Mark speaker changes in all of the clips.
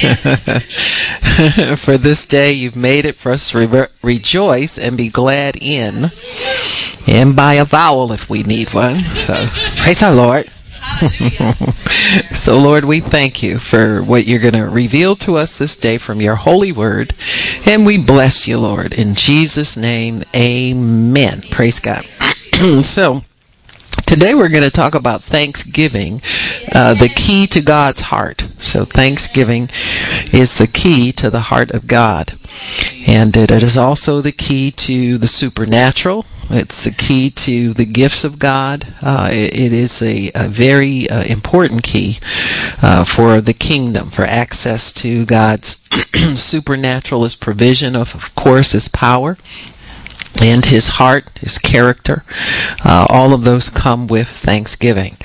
Speaker 1: for this day you've made it for us to re- rejoice and be glad in, and by a vowel if we need one. So, praise our Lord. so, Lord, we thank you for what you're going to reveal to us this day from your holy word. And we bless you, Lord. In Jesus' name, amen. Praise God. so, today we're going to talk about Thanksgiving, uh, the key to God's heart. So, Thanksgiving is the key to the heart of God. And it is also the key to the supernatural. It's the key to the gifts of God. Uh, it, it is a, a very uh, important key uh, for the kingdom, for access to God's supernatural, His provision of, of course, His power and his heart, his character, uh, all of those come with thanksgiving.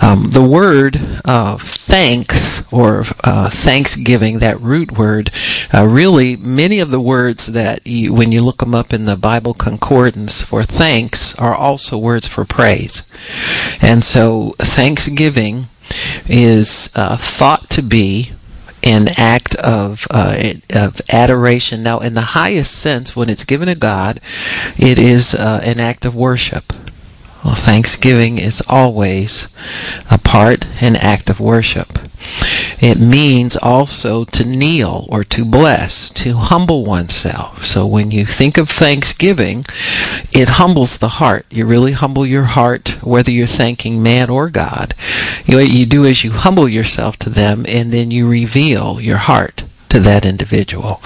Speaker 1: Um, the word uh, thanks or uh, thanksgiving, that root word, uh, really many of the words that you, when you look them up in the Bible concordance for thanks, are also words for praise. And so thanksgiving is uh, thought to be an act of uh, of adoration. Now, in the highest sense, when it's given to God, it is uh, an act of worship. Well, thanksgiving is always a part, an act of worship. It means also to kneel or to bless, to humble oneself. So when you think of thanksgiving, it humbles the heart. You really humble your heart, whether you're thanking man or God. You, what you do is you humble yourself to them and then you reveal your heart to that individual.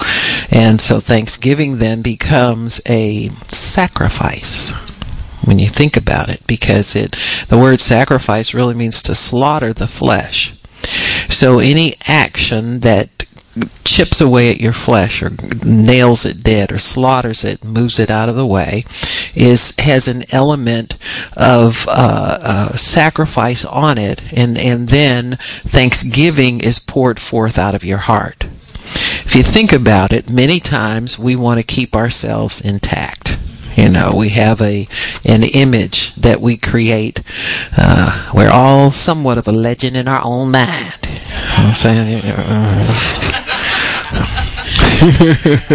Speaker 1: And so thanksgiving then becomes a sacrifice when you think about it because it the word sacrifice really means to slaughter the flesh. So any action that chips away at your flesh or nails it dead or slaughters it, moves it out of the way, is has an element of uh, uh, sacrifice on it, and and then thanksgiving is poured forth out of your heart. If you think about it, many times we want to keep ourselves intact. You know, we have a an image that we create. Uh, we're all somewhat of a legend in our own mind. I'm saying,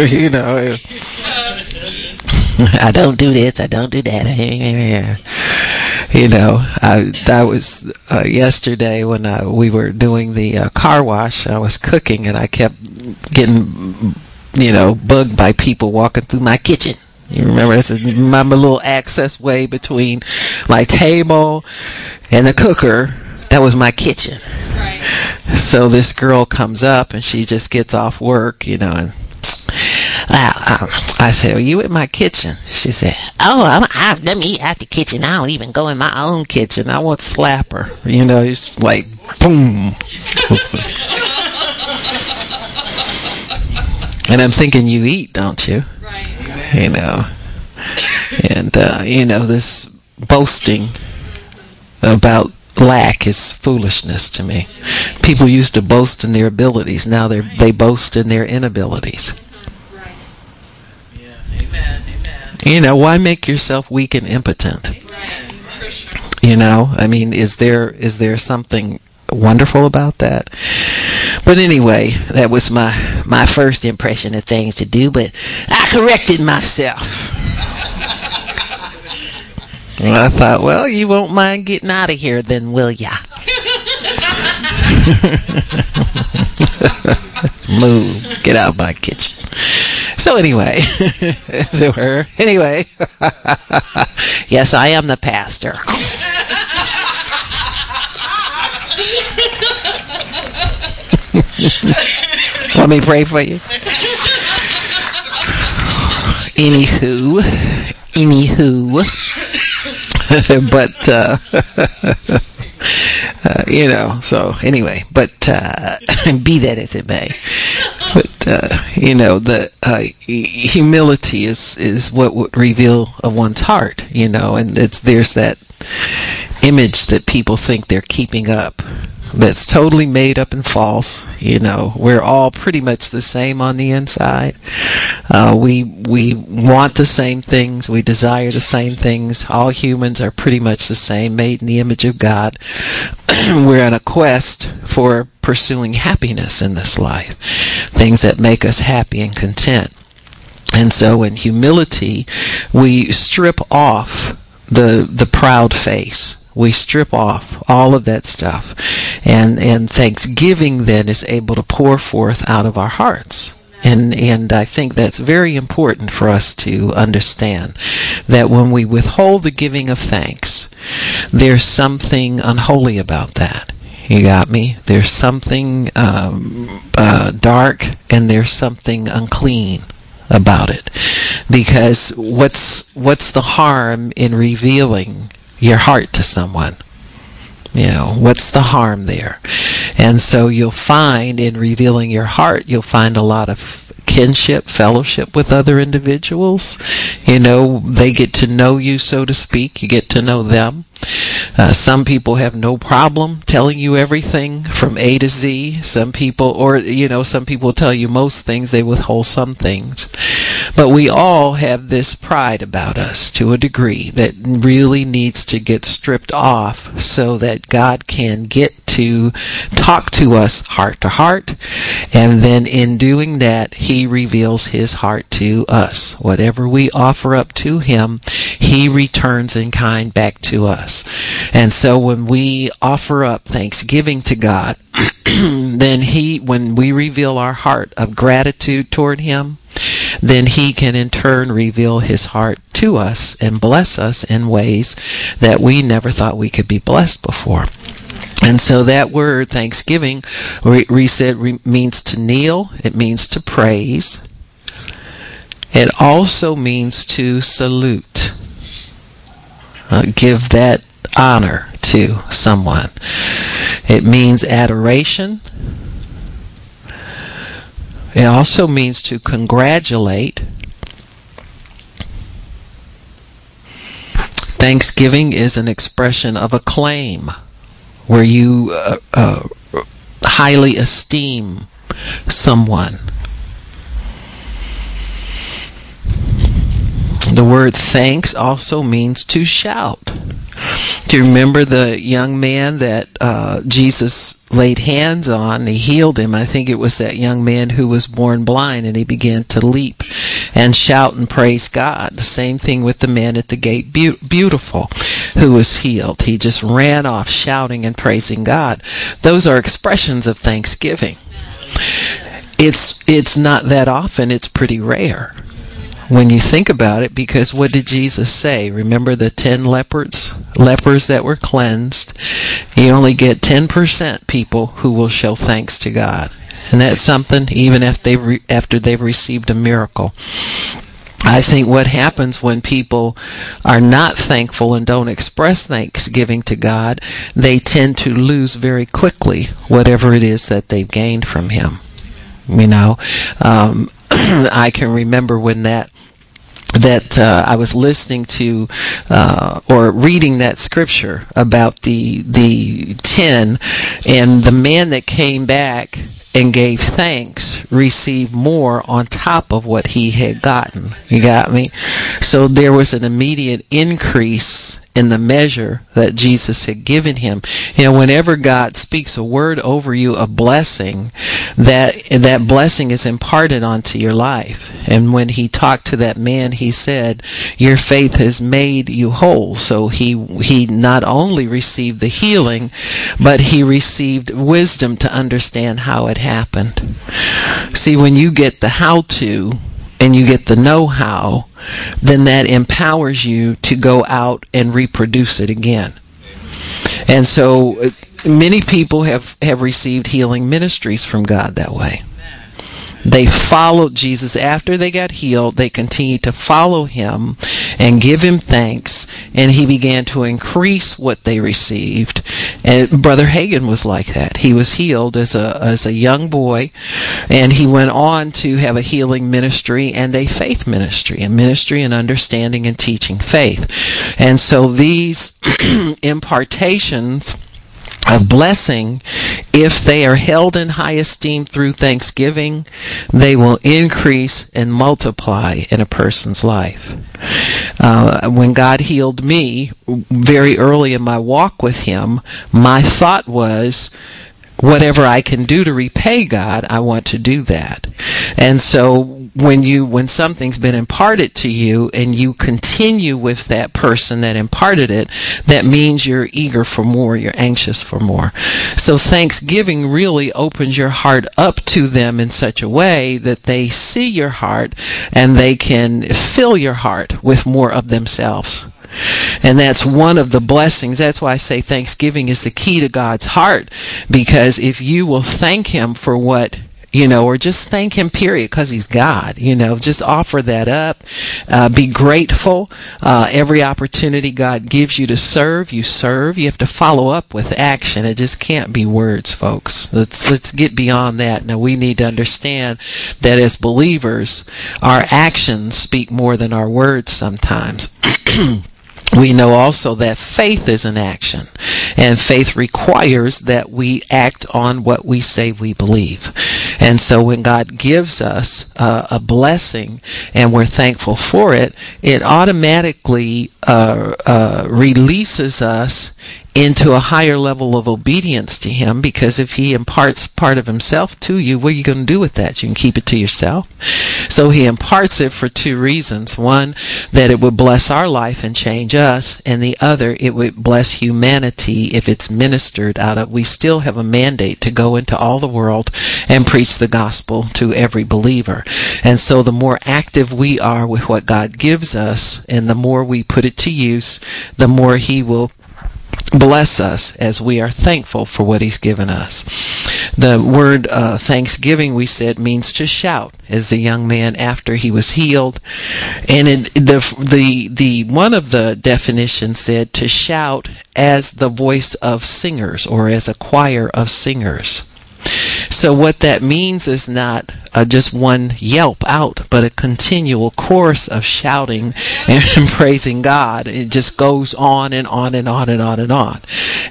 Speaker 1: you know, I don't do this, I don't do that. You know, I that was uh, yesterday when I, we were doing the uh, car wash. I was cooking and I kept getting, you know, bugged by people walking through my kitchen. You remember, it's my little access way between my table and the cooker. That was my kitchen. Right. So this girl comes up and she just gets off work, you know, and I, I, I said, "Are you in my kitchen?" She said, "Oh, I'm, I, let me eat at the kitchen. I don't even go in my own kitchen. I want slap her. You know, it's like boom." and I'm thinking, you eat, don't you? Right. You know, and uh, you know this boasting about lack is foolishness to me. People used to boast in their abilities. Now they they boast in their inabilities. You know, why make yourself weak and impotent? You know, I mean, is there is there something wonderful about that? But anyway, that was my my first impression of things to do, but I corrected myself. And I thought, well, you won't mind getting out of here then, will ya? Move. Get out of my kitchen. So anyway, so her anyway, yes, I am the pastor. Let me pray for you. Anywho, anywho, but uh, uh, you know. So anyway, but uh, be that as it may, but uh, you know, the uh, humility is is what would reveal of one's heart. You know, and it's there's that image that people think they're keeping up that's totally made up and false. You know, we're all pretty much the same on the inside. Uh, we we want the same things. We desire the same things. All humans are pretty much the same, made in the image of God. We're on a quest for pursuing happiness in this life, things that make us happy and content. And so in humility, we strip off the the proud face. We strip off all of that stuff. And and thanksgiving then is able to pour forth out of our hearts. And and I think that's very important for us to understand that when we withhold the giving of thanks, there's something unholy about that. You got me? There's something um, uh, dark and there's something unclean about it because what's what's the harm in revealing your heart to someone. You know what's the harm there? And so you'll find in revealing your heart you'll find a lot of kinship fellowship with other individuals. You know they get to know you so to speak. You get to know them. Uh, some people have no problem telling you everything from A to Z. Some people, or, you know, some people tell you most things, they withhold some things. But we all have this pride about us to a degree that really needs to get stripped off so that God can get to talk to us heart to heart. And then in doing that, He reveals His heart to us. Whatever we offer up to Him, He returns in kind back to us. And so when we offer up thanksgiving to God, then He, when we reveal our heart of gratitude toward Him, then he can in turn reveal his heart to us and bless us in ways that we never thought we could be blessed before. And so that word, thanksgiving, reset re- means to kneel, it means to praise. It also means to salute. Uh, give that honor to someone. It means adoration. It also means to congratulate. Thanksgiving is an expression of acclaim where you uh, uh, highly esteem someone. The word thanks also means to shout. Do you remember the young man that uh, Jesus laid hands on? He healed him. I think it was that young man who was born blind, and he began to leap and shout and praise God. The same thing with the man at the gate, be- beautiful, who was healed. He just ran off shouting and praising God. Those are expressions of thanksgiving. It's it's not that often. It's pretty rare when you think about it because what did Jesus say? Remember the 10 lepers, lepers that were cleansed? You only get 10% people who will show thanks to God. And that's something even after they've, re- after they've received a miracle. I think what happens when people are not thankful and don't express thanksgiving to God, they tend to lose very quickly whatever it is that they've gained from Him. You know, um, I can remember when that that uh, I was listening to uh, or reading that scripture about the the ten and the man that came back and gave thanks received more on top of what he had gotten. You got me? So there was an immediate increase in the measure that Jesus had given him. You know, whenever God speaks a word over you, a blessing, that that blessing is imparted onto your life. And when he talked to that man, he said, "Your faith has made you whole." So he he not only received the healing, but he received wisdom to understand how it happened. See, when you get the how to and you get the know how, then that empowers you to go out and reproduce it again. And so uh, many people have, have received healing ministries from God that way. They followed Jesus after they got healed. They continued to follow him and give him thanks, and he began to increase what they received. And Brother Hagin was like that. He was healed as a as a young boy, and he went on to have a healing ministry and a faith ministry, a ministry in understanding and teaching faith. And so these impartations of blessing, if they are held in high esteem through thanksgiving, they will increase and multiply in a person's life. Uh, when God healed me very early in my walk with Him, my thought was, whatever I can do to repay God, I want to do that. And so when you when something's been imparted to you and you continue with that person that imparted it, that means you're eager for more, you're anxious for more. So thanksgiving really opens your heart up to them in such a way that they see your heart and they can fill your heart with more of themselves. And that's one of the blessings. That's why I say thanksgiving is the key to God's heart. Because if you will thank Him for what you know, or just thank him, period, because he's God. You know, just offer that up. Uh, be grateful. Uh, every opportunity God gives you to serve, you serve. You have to follow up with action. It just can't be words, folks. Let's let's get beyond that. Now we need to understand that as believers, our actions speak more than our words sometimes. we know also that faith is an action, and faith requires that we act on what we say we believe. And so when God gives us uh, a blessing and we're thankful for it, it automatically uh, uh, releases us into a higher level of obedience to him because if he imparts part of himself to you, what are you going to do with that? You can keep it to yourself. So he imparts it for two reasons. One, that it would bless our life and change us, and the other, it would bless humanity if it's ministered out of. We still have a mandate to go into all the world and preach the gospel to every believer. And so the more active we are with what God gives us, and the more we put it to use, the more he will bless us as we are thankful for what he's given us. The word uh, thanksgiving, we said, means to shout, as the young man after he was healed. And it, the, the, the, one of the definitions said to shout as the voice of singers or as a choir of singers. So what that means is not uh, just one yelp out, but a continual course of shouting and praising God. It just goes on and on and on and on and on.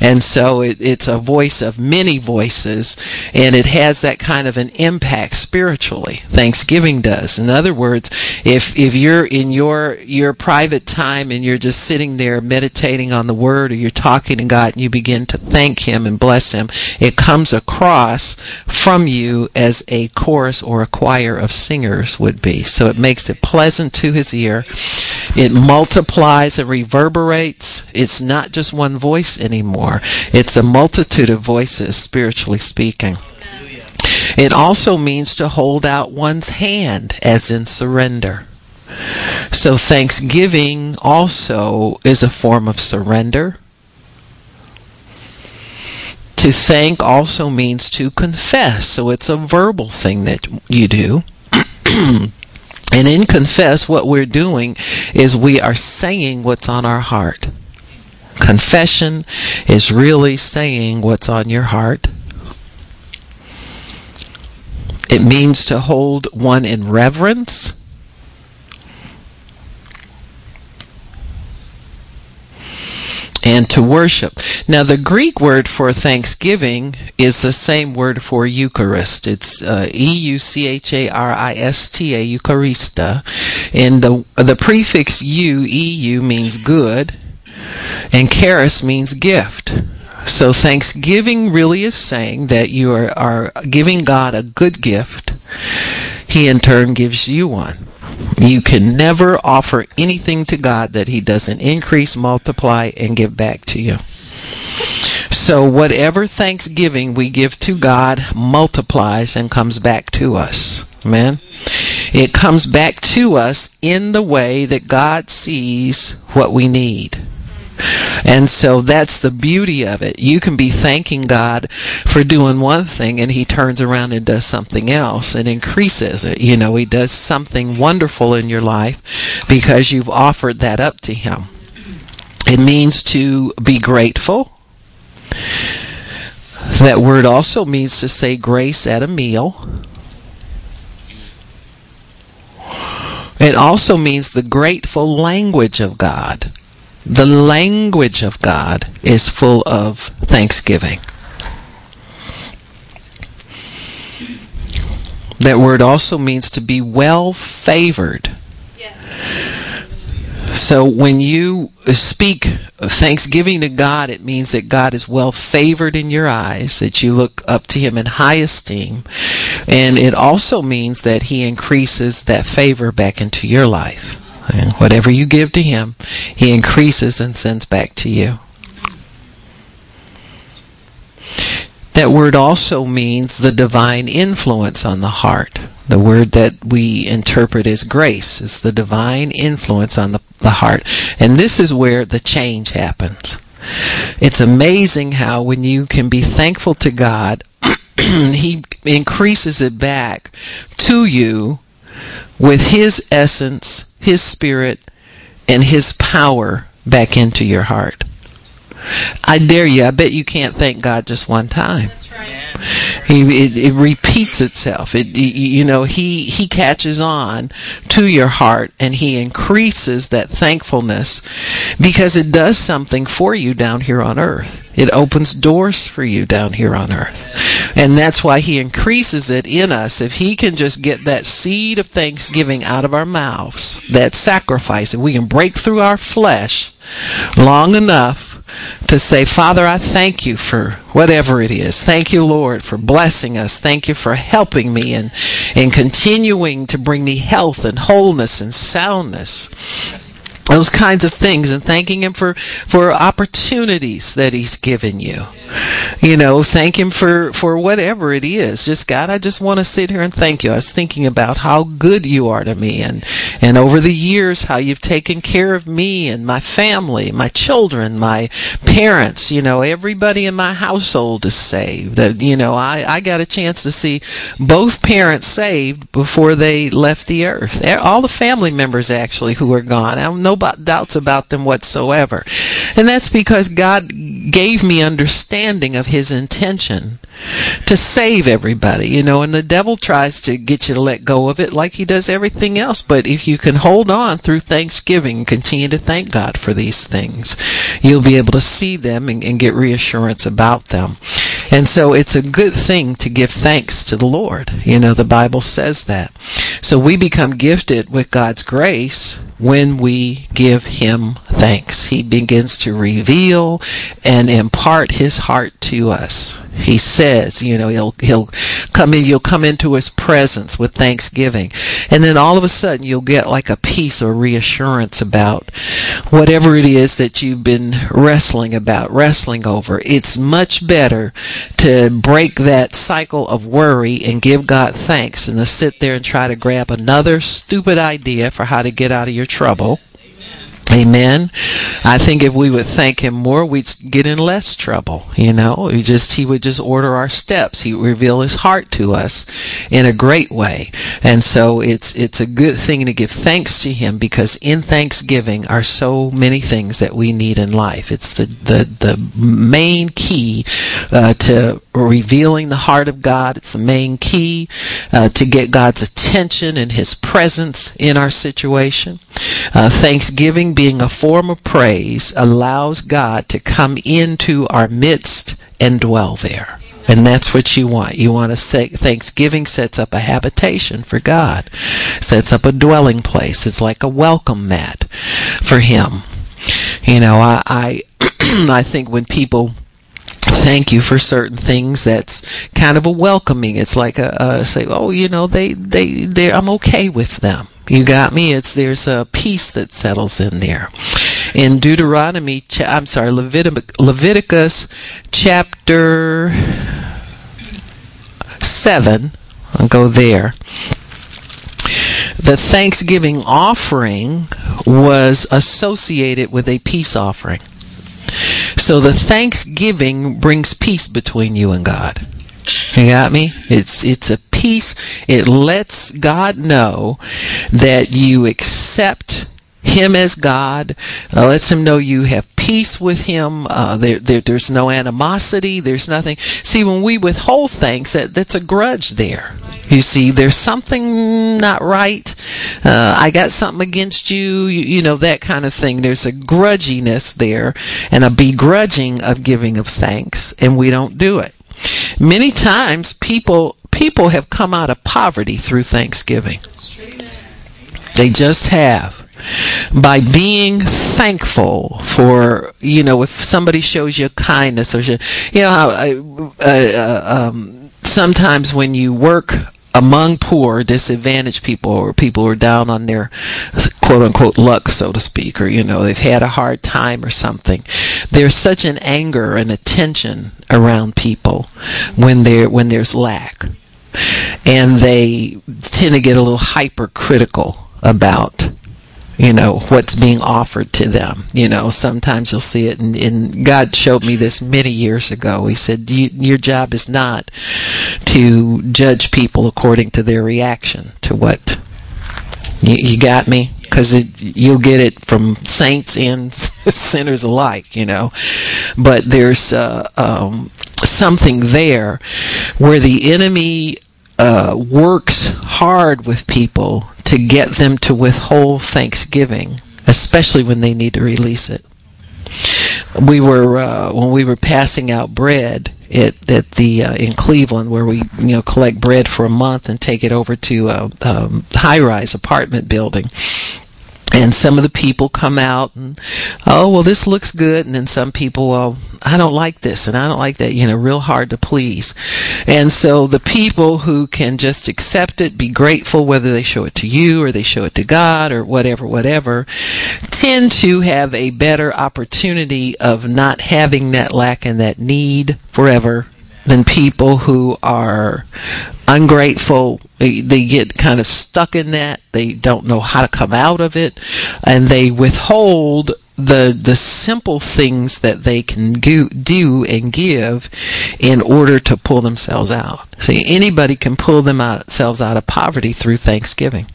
Speaker 1: And so it, it's a voice of many voices, and it has that kind of an impact spiritually. Thanksgiving does. In other words, if if you're in your your private time and you're just sitting there meditating on the Word, or you're talking to God, and you begin to thank Him and bless Him, it comes across from you as a chorus or a choir of singers would be. So it makes it pleasant to His ear. It multiplies and reverberates. It's not just one voice anymore. It's a multitude of voices, spiritually speaking. It also means to hold out one's hand, as in surrender. So, thanksgiving also is a form of surrender. To thank also means to confess, so it's a verbal thing that you do. and in confess, what we're doing is we are saying what's on our heart. Confession is really saying what's on your heart. It means to hold one in reverence. And to worship. Now, the Greek word for thanksgiving is the same word for Eucharist. It's uh, E U C H A R I S T A, Eucharista. And the, the prefix U, E U, means good, and charis means gift. So thanksgiving really is saying that you are, are giving God a good gift. He in turn gives you one. You can never offer anything to God that He doesn't increase, multiply, and give back to you. So, whatever thanksgiving we give to God multiplies and comes back to us. Amen. It comes back to us in the way that God sees what we need. And so that's the beauty of it. You can be thanking God for doing one thing and he turns around and does something else and increases it. You know, he does something wonderful in your life because you've offered that up to him. It means to be grateful. That word also means to say grace at a meal. It also means the grateful language of God the language of God is full of thanksgiving. That word also means to be well favored. So when you speak thanksgiving to God, it means that God is well favored in your eyes, that you look up to Him in high esteem. And it also means that He increases that favor back into your life. And whatever you give to Him, He increases and sends back to you. That word also means the divine influence on the heart. The word that we interpret as grace is the divine influence on the, the heart. And this is where the change happens. It's amazing how when you can be thankful to God, He increases it back to you with His essence, His spirit, and His power back into your heart. I dare you. I bet you can't thank God just one time. He, it, it, repeats itself. It, you know, he he catches on to your heart and he increases that thankfulness because it does something for you down here on earth. It opens doors for you down here on earth. And that's why he increases it in us. If he can just get that seed of thanksgiving out of our mouths, that sacrifice, if we can break through our flesh long enough to say, Father, I thank you for whatever it is. Thank you, Lord, for blessing us. Thank you for helping me and, and continuing to bring me health and wholeness and soundness those kinds of things and thanking him for for opportunities that he's given you. You know thank him for for whatever it is. Just god i just want to sit here and thank you. I was thinking about how good you are to me and and over the years how you've taken care of me and my family my children my parents. You know everybody in my household is saved. That you know i i got a chance to see both parents saved before they left the earth. All the family members actually who are gone. I don't know no doubts about them whatsoever. And that's because God gave me understanding of his intention to save everybody, you know, and the devil tries to get you to let go of it like he does everything else. But if you can hold on through Thanksgiving continue to thank God for these things, you'll be able to see them and, and get reassurance about them. And so it's a good thing to give thanks to the Lord. You know, the Bible says that. So we become gifted with God's grace when we give him thanks. He begins to reveal and impart his heart to us. He says, you know, he'll he'll come in you'll come into his presence with thanksgiving. And then all of a sudden you'll get like a peace or reassurance about whatever it is that you've been wrestling about, wrestling over. It's much better to break that cycle of worry and give God thanks than to sit there and try to grab another stupid idea for how to get out of your trouble. Amen. I think if we would thank him more, we'd get in less trouble. You know, he just he would just order our steps. He would reveal his heart to us in a great way. And so it's it's a good thing to give thanks to him because in thanksgiving are so many things that we need in life. It's the the the main key uh, to revealing the heart of God. It's the main key uh, to get God's attention and His presence in our situation. Uh, thanksgiving, being a form of praise, allows God to come into our midst and dwell there. And that's what you want. You want to say Thanksgiving sets up a habitation for God, sets up a dwelling place. It's like a welcome mat for Him. You know, I I, I think when people thank you for certain things that's kind of a welcoming. It's like a, a say oh you know they they they I'm okay with them. You got me? It's there's a peace that settles in there. In Deuteronomy I'm sorry Levitic, Leviticus chapter 7 I'll go there. The thanksgiving offering was associated with a peace offering so the thanksgiving brings peace between you and God. You got me? It's it's a peace. It lets God know that you accept him as God. Uh, lets him know you have peace with him. Uh, there, there, there's no animosity. There's nothing. See, when we withhold things, that, that's a grudge there. You see, there's something not right. Uh, I got something against you, you. You know, that kind of thing. There's a grudginess there and a begrudging of giving of thanks, and we don't do it. Many times people people have come out of poverty through Thanksgiving. They just have by being thankful for you know if somebody shows you kindness or you know how uh, uh, um, sometimes when you work among poor, disadvantaged people, or people who are down on their quote unquote luck, so to speak, or you know, they've had a hard time or something. There's such an anger and a tension around people when there when there's lack. And they tend to get a little hypercritical about you know what's being offered to them you know. Sometimes you'll see it and, and god showed me this many years ago. He said you, your job is not to judge people according to their reaction to what you, you got me because you'll get it from saints and sinners alike you know. But there's uh, um, something there where the enemy uh, works hard with people to get them to withhold thanksgiving, especially when they need to release it. We were uh, when we were passing out bread at, at the uh, in Cleveland, where we you know collect bread for a month and take it over to a, a high-rise apartment building and some of the people come out and oh well this looks good and then some people well i don't like this and i don't like that you know real hard to please and so the people who can just accept it be grateful whether they show it to you or they show it to god or whatever whatever tend to have a better opportunity of not having that lack and that need forever than people who are ungrateful. They, they get kind of stuck in that. They don't know how to come out of it, and they withhold the the simple things that they can do, do and give in order to pull themselves out. See, anybody can pull themselves out of poverty through Thanksgiving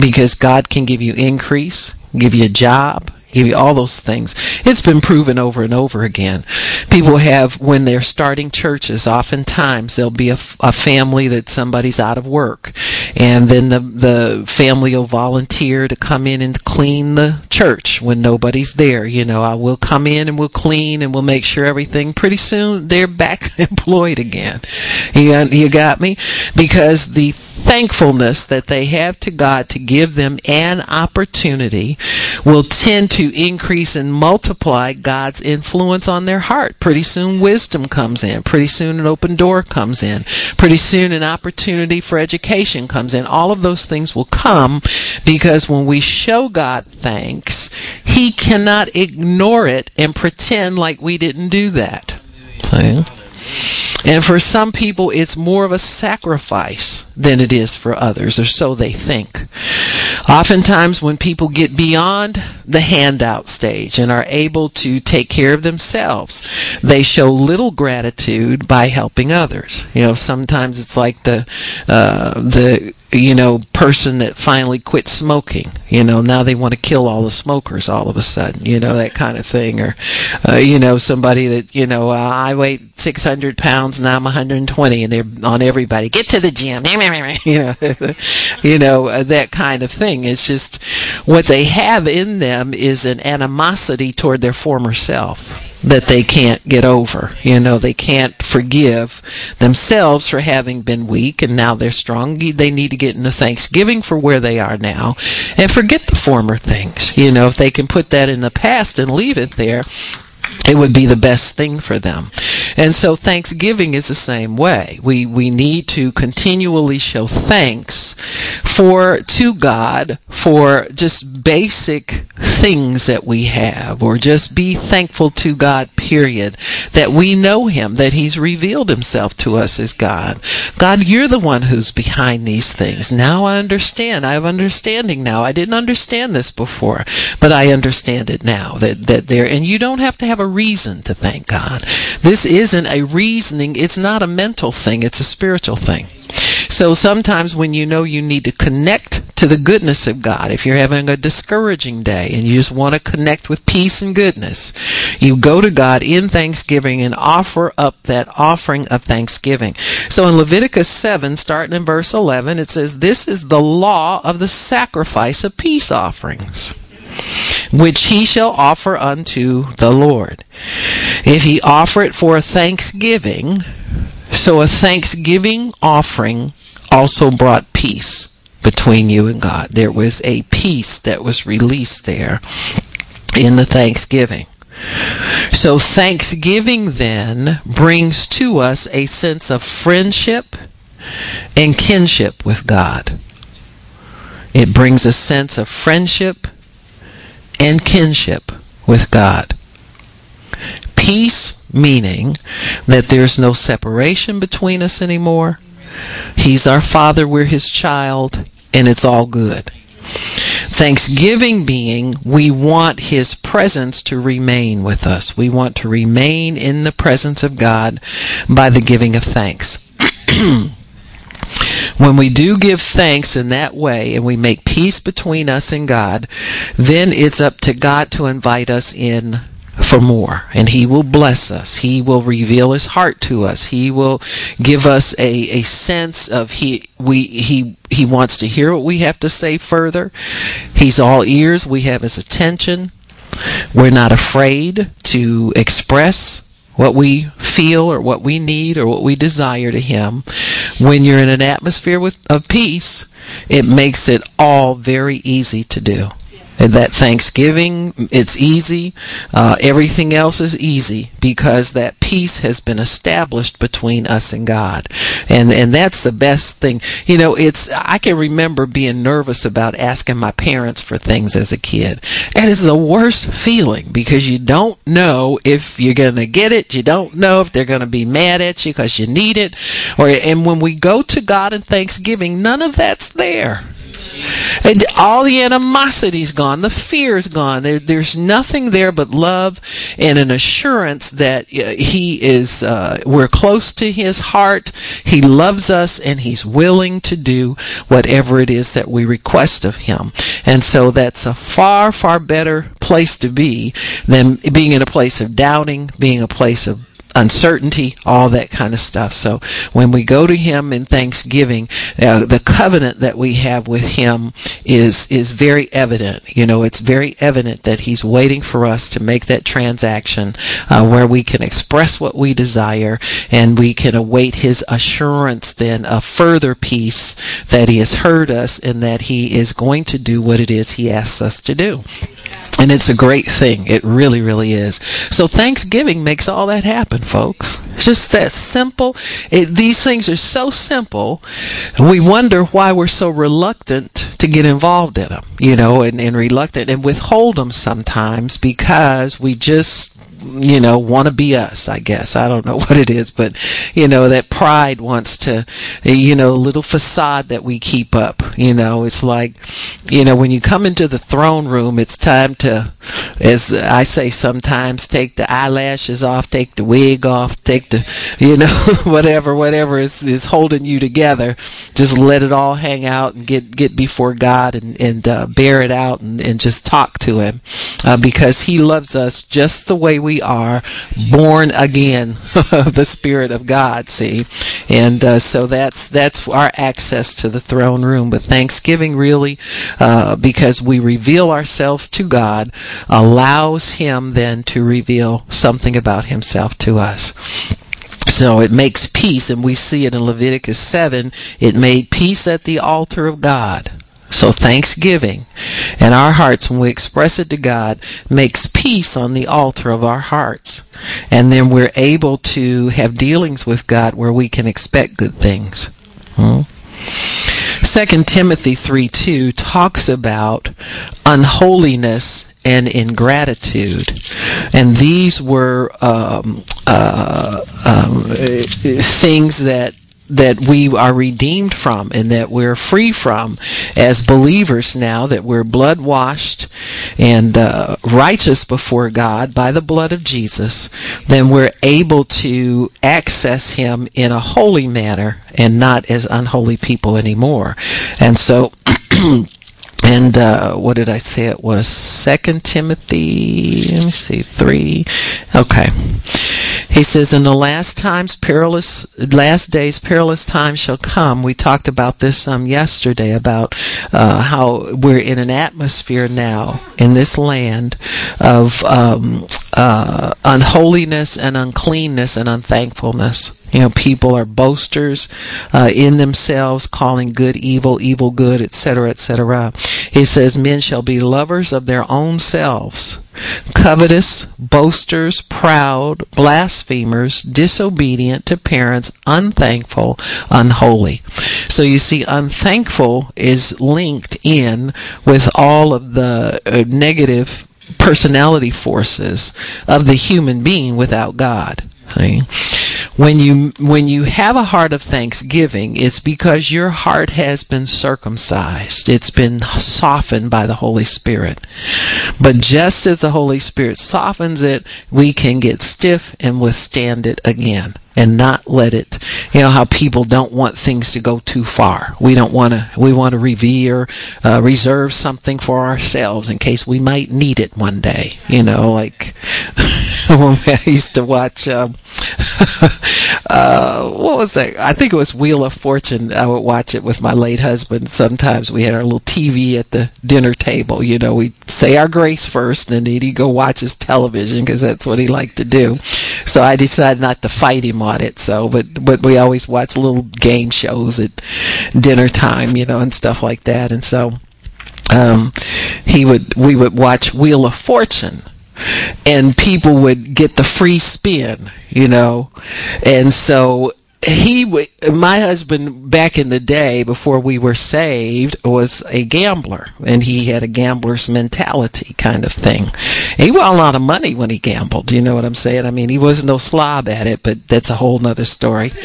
Speaker 1: because God can give you increase, give you a job, give you all those things. It's been proven over and over again. People have, when they're starting churches, oftentimes there'll be a, a family that somebody's out of work. And then the, the family will volunteer to come in and clean the church when nobody's there. You know, I will come in and we'll clean and we'll make sure everything, pretty soon they're back employed again. You, you got me? Because the thankfulness that they have to God to give them an opportunity will tend to increase and multiply God's influence on their heart. Pretty soon wisdom comes in. Pretty soon an open door comes in. Pretty soon an opportunity for education comes in. All of those things will come because when we show God thanks, He cannot ignore it and pretend like we didn't do that. See? And for some people, it's more of a sacrifice than it is for others, or so they think. Oftentimes, when people get beyond the handout stage and are able to take care of themselves, they show little gratitude by helping others. You know, sometimes it's like the uh, the you know, person that finally quit smoking. You know, now they want to kill all the smokers all of a sudden, you know, that kind of thing. Or, uh, you know, somebody that, you know, uh, I weigh 600 pounds, now I'm 120, and they're on everybody, get to the gym, you know, you know, uh, that kind of thing. It's just what they have in them is an animosity toward their former self that they can't get over. You know, they can't forgive themselves for having been weak and now they're strong. They need to get into thanksgiving for where they are now and forget the former things. You know, if they can put that in the past and leave it there, it would be the best thing for them. And so Thanksgiving is the same way. We we need to continually show thanks for to God for just basic things that we have or just be thankful to God period that we know him that he's revealed himself to us as God. God, you're the one who's behind these things. Now I understand. I have understanding now. I didn't understand this before, but I understand it now that that there and you don't have to have a reason to thank God. This isn't a reasoning, it's not a mental thing, it's a spiritual thing. So sometimes when you know you need to connect to the goodness of God, if you're having a discouraging day and you just want to connect with peace and goodness, you go to God in thanksgiving and offer up that offering of thanksgiving. So in Leviticus 7, starting in verse 11, it says, This is the law of the sacrifice of peace offerings which he shall offer unto the Lord. If he offer it for a thanksgiving, So a thanksgiving offering also brought peace between you and God. There was a peace that was released there in the thanksgiving. So thanksgiving then brings to us a sense of friendship and kinship with God. It brings a sense of friendship and kinship with God. Peace meaning that there's no separation between us anymore. He's our father, we're his child, and it's all good. Thanksgiving being we want his presence to remain with us. We want to remain in the presence of God by the giving of thanks. when we do give thanks in that way and we make peace between us and God, then it's up to God to invite us in for more. And he will bless us. He will reveal his heart to us. He will give us a, a sense of he we he he wants to hear what we have to say further. He's all ears. We have his attention. We're not afraid to express what we feel or what we need or what we desire to him when you're in an atmosphere with, of peace it makes it all very easy to do that Thanksgiving, it's easy. Uh, everything else is easy because that peace has been established between us and God, and and that's the best thing. You know, it's I can remember being nervous about asking my parents for things as a kid, and it's the worst feeling because you don't know if you're to get it. You don't know if they're to be mad at you because you need it, or and when we go to God in Thanksgiving, none of that's there. And all the animosity's gone, the fear's gone. There, there's nothing there but love and an assurance that uh, He is, uh, we're close to His heart. He loves us and He's willing to do whatever it is that we request of Him. And so that's a far, far better place to be than being in a place of doubting, being a place of uncertainty, all that kind of stuff. So when we go to Him in thanksgiving, uh, the covenant that we have with Him is is very evident. You know, it's very evident that He's waiting for us to make that transaction uh, where we can express what we desire and we can await His assurance then of further peace that He has heard us and that He is going to do what it is He asks us to do. And it's a great thing. It really, really is. So Thanksgiving makes all that happen, folks. It's just that simple. It, these things are so simple. We wonder why we're so reluctant to get involved in them, you know, and, and reluctant and withhold them sometimes because we just you know, want to be us, I guess. I don't know what it is, but, you know, that pride wants to, you know, little facade that we keep up. You know, it's like, you know, when you come into the throne room, it's time to, as I say sometimes, take the eyelashes off, take the wig off, take the, you know, whatever, whatever is, is holding you together. Just let it all hang out and get, get before God and, and, uh, bear it out and, and just talk to Him, uh, because He loves us just the way we are born again of the Spirit of God. See, and uh, so that's that's our access to the throne room. But Thanksgiving really, uh, because we reveal ourselves to God, allows Him then to reveal something about Himself to us. So it makes peace, and we see it in Leviticus 7. It made peace at the altar of God. So thanksgiving in our hearts, when we express it to God, makes peace on the altar of our hearts. And then we're able to have dealings with God where we can expect good things. Hmm? 2 Timothy 3 2 talks about unholiness and ingratitude. And these were um, uh, um, things that that we are redeemed from and that we're free from as believers now that we're blood washed and uh, righteous before God by the blood of Jesus, then we're able to access Him in a holy manner and not as unholy people anymore. And so. and uh, what did I say it was? Second Timothy. Let me see, three. Okay. He says, "In the last times, perilous last days, perilous times shall come." We talked about this um, yesterday about uh, how we're in an atmosphere now in this land of um, uh, unholiness and uncleanness and unthankfulness. You know, people are boasters uh, in themselves, calling good evil, evil good, etc., etc. He says, Men shall be lovers of their own selves, covetous, boasters, proud, blasphemers, disobedient to parents, unthankful, unholy. So you see, unthankful is linked in with all of the uh, negative personality forces of the human being without God. See? When you when you have a heart of thanksgiving it's because your heart has been circumcised. It's been softened by the holy spirit. But just as the holy spirit softens it we can get stiff and withstand it again and not let it you know how people don't want things to go too far we don't want to we want to revere uh, reserve something for ourselves in case we might need it one day you know like I used to watch um, uh, what was that? I think it was Wheel of Fortune. I would watch it with my late husband. Sometimes we had our little TV at the dinner table. You know, we'd say our grace first, and then he'd go watch his television because that's what he liked to do. So I decided not to fight him on it. So, but but we always watch little game shows at dinner time, you know, and stuff like that. And so um, he would we would watch Wheel of Fortune and people would get the free spin, you know. And so he my husband back in the day before we were saved was a gambler and he had a gambler's mentality kind of thing. He won a lot of money when he gambled you know what i'm saying? I mean he wasn't no slob at it but that's a whole nother story.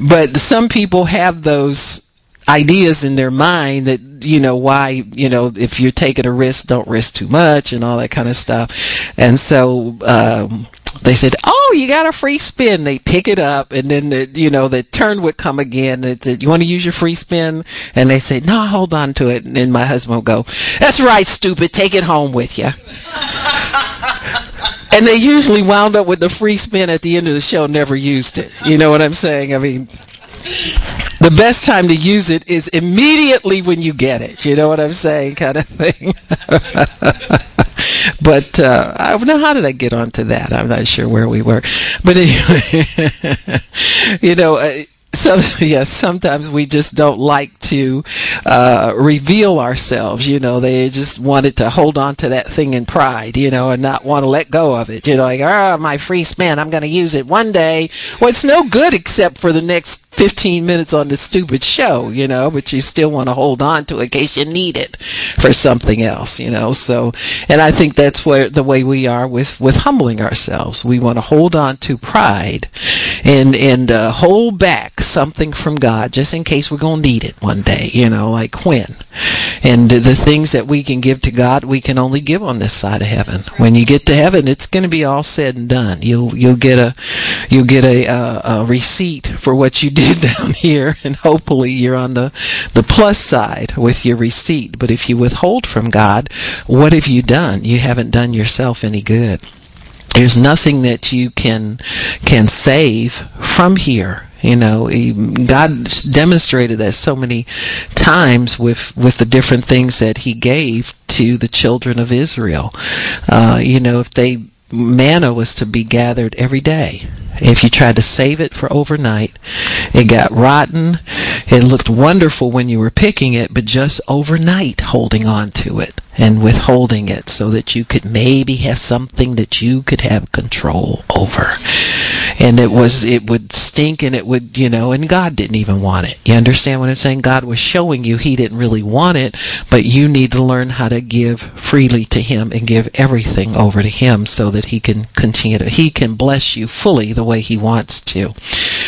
Speaker 1: But some people have those ideas in their mind that you know why you know if you're taking a risk don't risk too much and all that kind of stuff. And so um they said oh you got a free spin. They pick it up and then the, you know the turn would come again and said, you want to use your free spin? And they said no hold on to it. And then my husband would go that's right stupid. Take it home with you and they usually wound up with the free spin at the end of the show never used it. You know what i'm saying? I mean the best time to use it is immediately when you get it. You know what I'm saying, kind of thing. but uh, I don't know how did I get onto that. I'm not sure where we were, but anyway, you know. Uh, so yes, sometimes we just don't like to uh, reveal ourselves. You know, they just wanted to hold on to that thing in pride, you know, and not want to let go of it. You know, like, ah, oh, my free spin, I'm going to use it one day. Well, it's no good except for the next 15 minutes on this stupid show, you know, but you still want to hold on to it in case you need it for something else, you know. So, and I think that's where the way we are with with humbling ourselves. We want to hold on to pride and and uh, hold back something from God just in case we're going to need it one day, you know, like when. And the things that we can give to God, we can only give on this side of heaven. When you get to heaven, it's going to be all said and done. You'll you'll get a you'll get a, a, a receipt for what you did down here, and hopefully you're on the, the plus side with your receipt. But if you withhold from God, what have you done? You haven't done yourself any good. There's nothing that you can can save from here. You know, God demonstrated that so many times with with the different things that He gave to the children of Israel. Uh, you know, if they manna was to be gathered every day. If you tried to save it for overnight, it got rotten. It looked wonderful when you were picking it, but just overnight holding on to it and withholding it so that you could maybe have something that you could have control over. And it was, it would stink and it would, you know, and God didn't even want it. You understand what I'm saying? God was showing you He didn't really want it, but you need to learn how to give freely to Him and give everything over to Him so that He can continue to, He can bless you fully the way He wants to.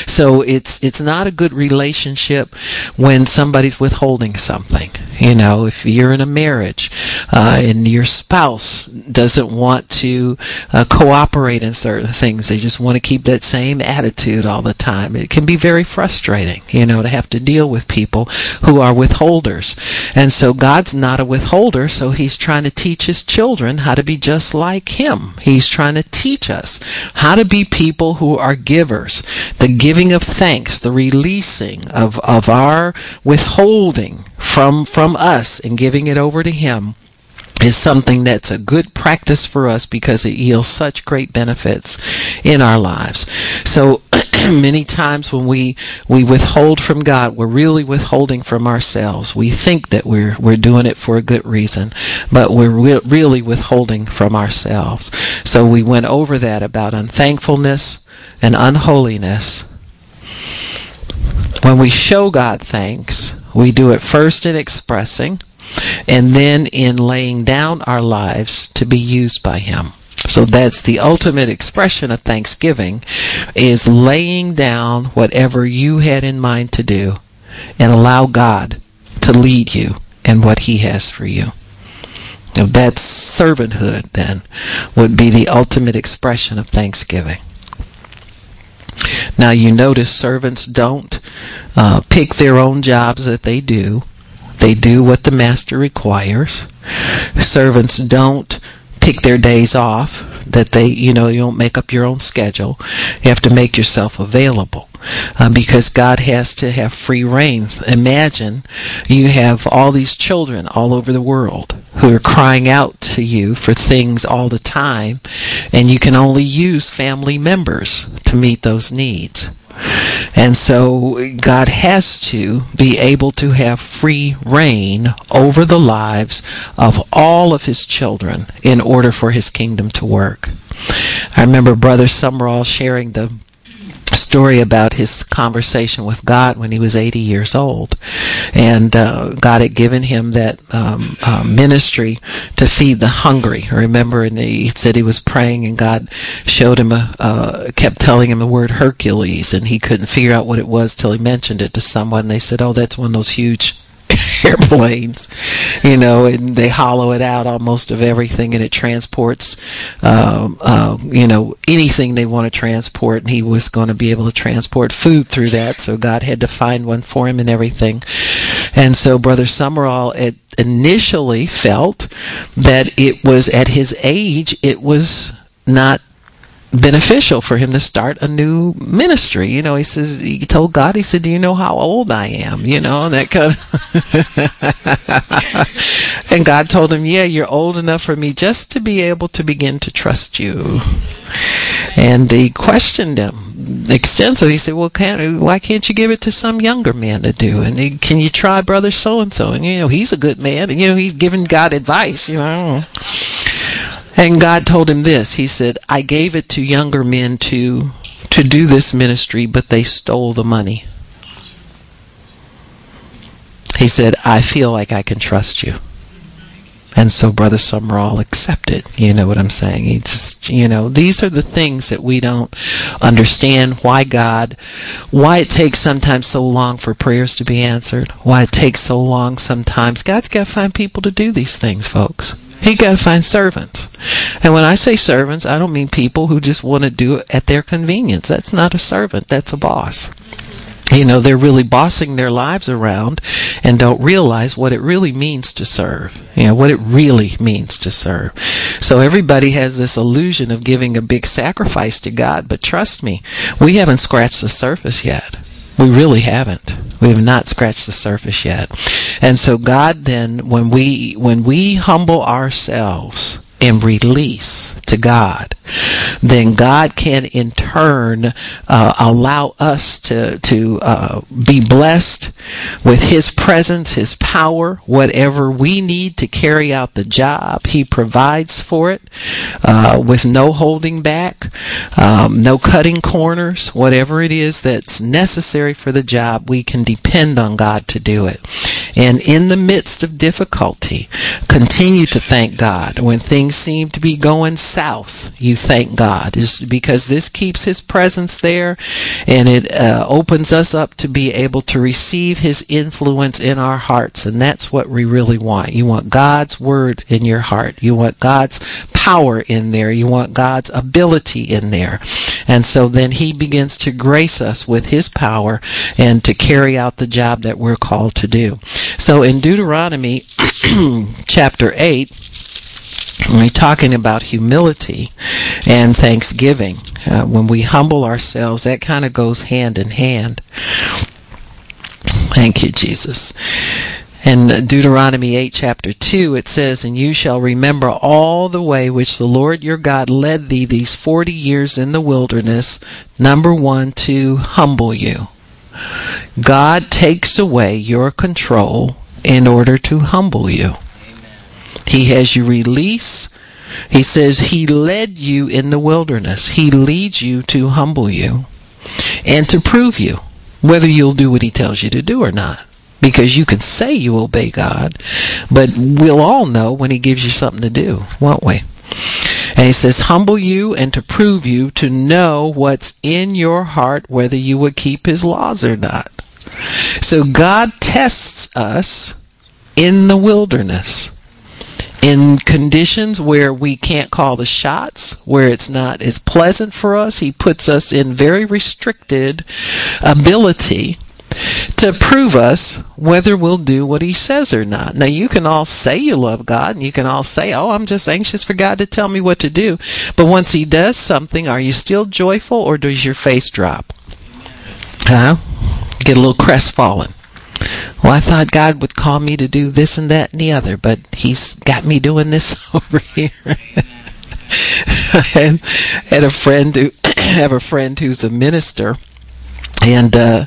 Speaker 1: So it's it's not a good relationship when somebody's withholding something. You know, if you're in a marriage uh, and your spouse doesn't want to uh, cooperate in certain things, they just want to keep that same attitude all the time. It can be very frustrating, you know, to have to deal with people who are withholders. And so God's not a withholder, so He's trying to teach His children how to be just like Him. He's trying to teach us how to be people who are givers. The giving of thanks, the releasing of, of our withholding from, from us and giving it over to Him is something that's a good practice for us because it yields such great benefits in our lives. So many times when we we withhold from God, we're really withholding from ourselves. We think that we're we're doing it for a good reason, but we're re- really withholding from ourselves. So we went over that about unthankfulness and unholiness. When we show God thanks, we do it first in expressing and then in laying down our lives to be used by him. So that's the ultimate expression of thanksgiving is laying down whatever you had in mind to do and allow God to lead you in what he has for you. Now that's servanthood then would be the ultimate expression of thanksgiving. Now you notice servants don't uh, pick their own jobs that they do. They do what the master requires. Servants don't pick their days off that they you know you don't make up your own schedule. You have to make yourself available um, because god has to have free rein. Imagine you have all these children all over the world who are crying out to you for things all the time and you can only use family members to meet those needs and so God has to be able to have free rein over the lives of all of his children in order for his kingdom to work. I remember Brother Sumrall sharing the story about his conversation with God when he was 80 years old. And uh, God had given him that um, uh, ministry to feed the hungry. I Remember, and he said he was praying, and God showed him a, uh, kept telling him the word Hercules, and he couldn't figure out what it was till he mentioned it to someone. They said, "Oh, that's one of those huge airplanes, you know, and they hollow it out almost of everything, and it transports, uh, you know, anything they want to transport. And he was going to be able to transport food through that, so God had to find one for him and everything. And so Brother Sumrall it initially felt that it was at his age, it was not beneficial for him to start a new ministry. You know, he says he told God, he said, "Do you know how old I am?" You know, and that kind of. and God told him, "Yeah, you're old enough for me just to be able to begin to trust you." And he questioned him extensively. He said, "Well, can't, why can't you give it to some younger man to do? And he, can you try brother so and so? And you know, he's a good man, and you know, he's giving God advice. You know." And God told him this. He said, I gave it to younger men to to do this ministry, but they stole the money. He said, I feel like I can trust you. And so Brother Sumrall accepted. You know what I'm saying? He just, you know, these are the things that we don't understand why God, why it takes sometimes so long for prayers to be answered, why it takes so long sometimes. God's got to find people to do these things, folks. He got to find servants. And when I say servants, I don't mean people who just want to do it at their convenience. That's not a servant, that's a boss. You know, they're really bossing their lives around and don't realize what it really means to serve. You know, what it really means to serve. So everybody has this illusion of giving a big sacrifice to God, but trust me, we haven't scratched the surface yet. We really haven't. We have not scratched the surface yet. And so God then when we when we humble ourselves and release to God, then God can in turn uh, allow us to to uh, be blessed with His presence, His power, whatever we need to carry out the job. He provides for it uh, with no holding back, um, no cutting corners. Whatever it is that's necessary for the job, we can depend on God to do it. And in the midst of difficulty, continue to thank God. When things seem to be going south, you thank God. It's because this keeps His presence there and it uh, opens us up to be able to receive His influence in our hearts. And that's what we really want. You want God's Word in your heart. You want God's power in there. You want God's ability in there. And so then He begins to grace us with His power and to carry out the job that we're called to do. So in Deuteronomy chapter 8, we're talking about humility and thanksgiving. Uh, when we humble ourselves, that kind of goes hand in hand. Thank you, Jesus. In Deuteronomy 8, chapter 2, it says, And you shall remember all the way which the Lord your God led thee these forty years in the wilderness. Number one, to humble you. God takes away your control in order to humble you. He has you release. He says he led you in the wilderness. He leads you to humble you and to prove you whether you'll do what he tells you to do or not. Because you can say you obey God, but we'll all know when he gives you something to do, won't we? And he says, humble you and to prove you to know what's in your heart, whether you would keep his laws or not. So God tests us in the wilderness in conditions where we can't call the shots, where it's not as pleasant for us, he puts us in very restricted ability to prove us whether we'll do what he says or not. Now, you can all say you love God, and you can all say, Oh, I'm just anxious for God to tell me what to do. But once he does something, are you still joyful or does your face drop? Huh? Get a little crestfallen. Well, I thought God would call me to do this and that and the other, but He's got me doing this over here. and had a friend who have a friend who's a minister and uh,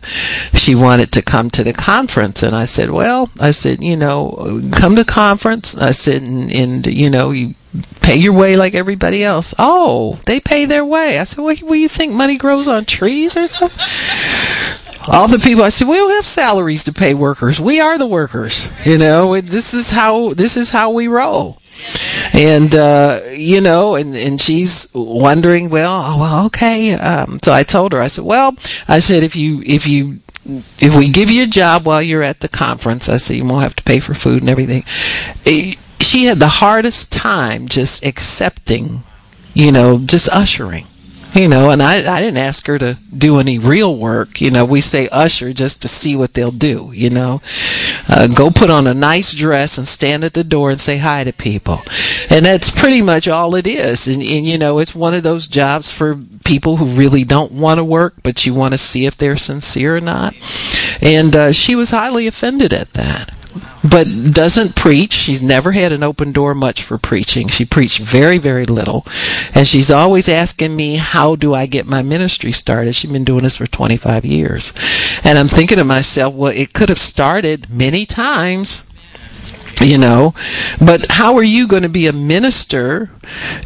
Speaker 1: she wanted to come to the conference and i said well i said you know come to conference i said and, and you know you pay your way like everybody else oh they pay their way i said what, what do you think money grows on trees or something all the people I said we don't have salaries to pay workers. We are the workers. You know, this is how this is how we roll. And uh, you know, and and she's wondering, well, oh, well, okay. Um, so I told her, I said, well, I said if you if you if we give you a job while you're at the conference, I said you won't have to pay for food and everything. Eh, she had the hardest time just accepting, you know, just ushering you know, and I, I didn't ask her to do any real work. You know, we say usher just to see what they'll do, you know. Uh, go put on a nice dress and stand at the door and say hi to people. And that's pretty much all it is. And, and you know, it's one of those jobs for people who really don't want to work, but you want to see if they're sincere or not. And uh, she was highly offended at that but doesn't preach. She's never had an open door much for preaching. She preached very, very little. And she's always asking me, how do I get my ministry started? She's been doing this for 25 years. And I'm thinking to myself, well, it could have started many times you know. But how are you going to be a minister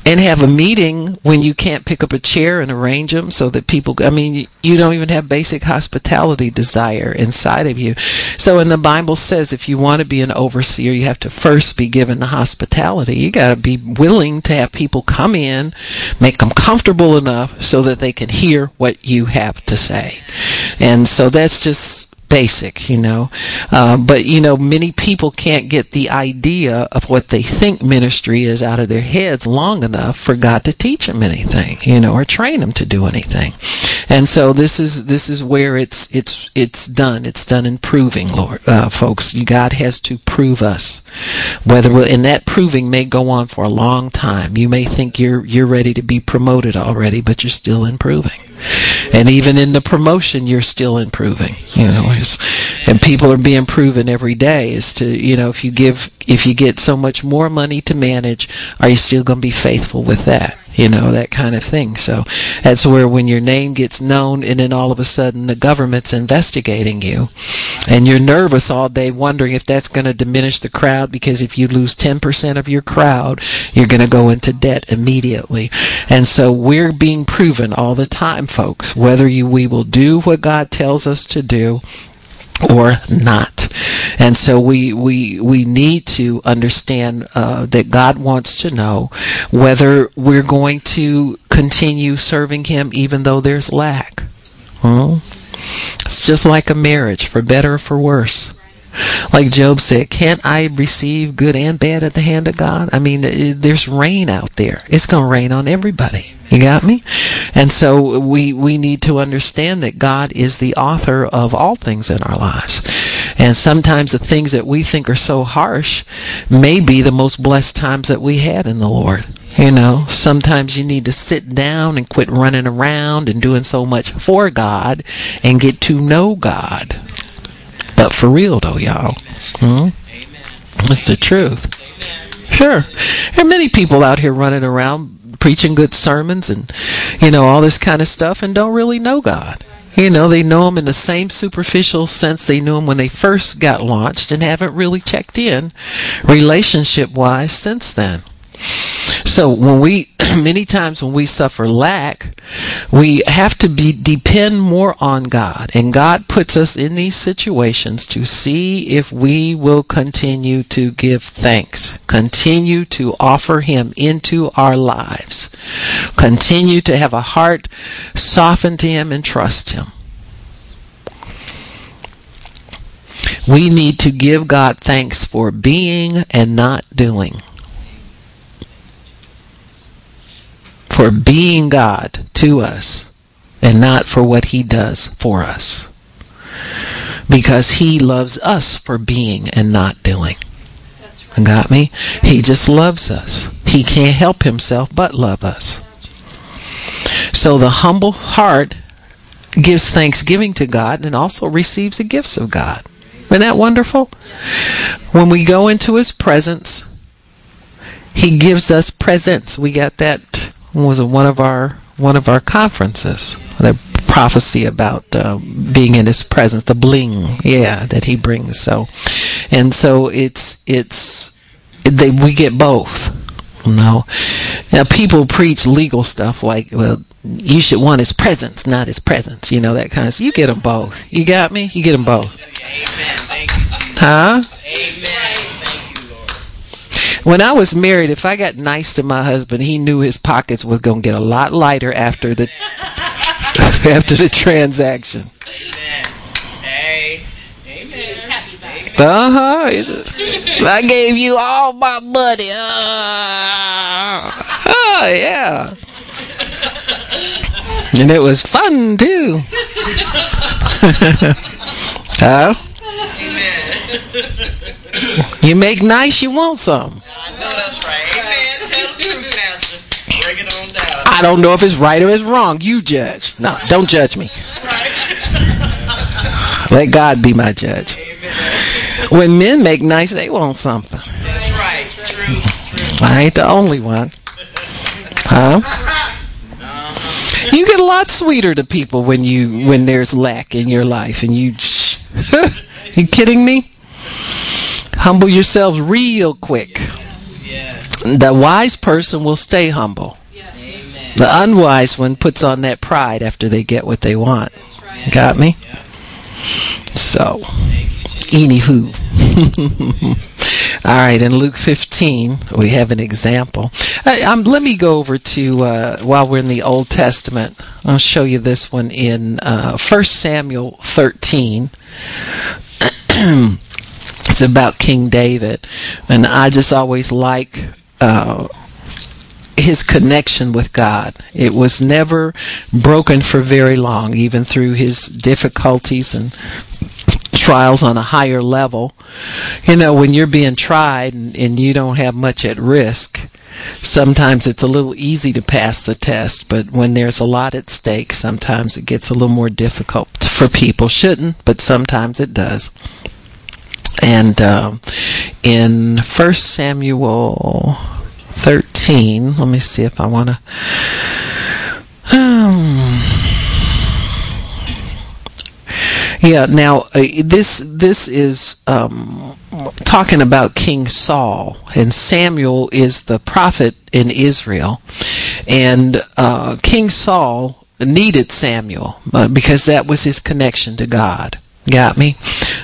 Speaker 1: and have a meeting when you can't pick up a chair and arrange them so that people i mean you don't even have basic hospitality desire inside of you? So in the bible says if you want to be an overseer you have to first be given the hospitality. You got to be willing to have people come in make them comfortable enough so that they can hear what you have to say. And so that's just basic, you know. Uh, but, you know, many people can't get the idea of what they think ministry is out of their heads long enough for God to teach them anything, you know, or train them to do anything. And so this is this is where it's it's it's done. It's done in proving, Lord, uh, folks. God has to prove us, whether and that proving may go on for a long time. You may think you're you're ready to be promoted already, but you're still improving and even in the promotion you're still improving you know and people are being proven every day as to you know if you give if you get so much more money to manage are you still going to be faithful with that? You know that kind of thing. So that's where when your name gets known and then all of a sudden the government's investigating you and you're nervous all day wondering if that's going to diminish the crowd because if you lose 10% of your crowd you're going to go into debt immediately. And so we're being proven all the time folks. Whether you we will do what God tells us to do or not. And so we we we need to understand uh, that God wants to know whether we're going to continue serving Him even though there's lack. Hmm? It's just like a marriage, for better or for worse. Like Job said, can't I receive good and bad at the hand of God? I mean, there's rain out there. It's going to rain on everybody. You got me? And so we, we need to understand that God is the author of all things in our lives. And sometimes the things that we think are so harsh may be the most blessed times that we had in the Lord. You know, sometimes you need to sit down and quit running around and doing so much for God and get to know God. But for real though, y'all. Hmm? It's the truth. Sure. There are many people out here running around preaching good sermons and, you know, all this kind of stuff and don't really know God. You know, they know him in the same superficial sense they knew him when they first got launched and haven't really checked in relationship wise since then. So when we many times when we suffer lack, we have to be depend more on God. And God puts us in these situations to see if we will continue to give thanks, continue to offer him into our lives, continue to have a heart softened to him and trust him. We need to give God thanks for being and not doing. For being God to us and not for what he does for us. Because he loves us for being and not doing. Right. Got me? He just loves us. He can't help himself but love us. So the humble heart gives thanksgiving to God and also receives the gifts of God. Isn't that wonderful? When we go into his presence, he gives us presents. We got that was one of our one of our conferences. The prophecy about uh, being in His presence, the bling, yeah, that He brings. So, and so it's it's they we get both. You know, now people preach legal stuff like, well, you should want His presence, not His presents. You know that kind of. stuff. You get them both. You got me. You get them both. Amen. Huh? Amen. When I was married, if I got nice to my husband, he knew his pockets was going to get a lot lighter after the after the transaction. Amen. Amen. Uh huh. I gave you all my money. Uh, oh yeah. And it was fun too. huh? You make nice, you want some. I know that's right. Amen. Tell the truth, Pastor. Break it on down. I don't know if it's right or it's wrong. You judge. No, don't judge me. Let God be my judge. Amen. When men make nice, they want something. That's right. True. I ain't the only one. Huh? Uh-huh. You get a lot sweeter to people when you when there's lack in your life, and you. you kidding me? Humble yourselves real quick. Yes. The wise person will stay humble. Yes. The unwise one puts on that pride after they get what they want. Right. Got me? Yeah. So, anywho. All right, in Luke 15, we have an example. Uh, um, let me go over to, uh, while we're in the Old Testament, I'll show you this one in uh, 1 Samuel 13. It's about King David, and I just always like uh, his connection with God. It was never broken for very long, even through his difficulties and trials on a higher level. You know, when you're being tried and, and, you don't have much at risk, sometimes it's a little easy to pass the test, but when there's a lot at stake, sometimes it gets a little more difficult for people. Shouldn't, but sometimes it does. And um, in First Samuel 13, let me see if I want to. Um, yeah, now uh, this this is um, talking about King Saul, and Samuel is the prophet in Israel, and uh, King Saul needed Samuel uh, because that was his connection to God. Got me?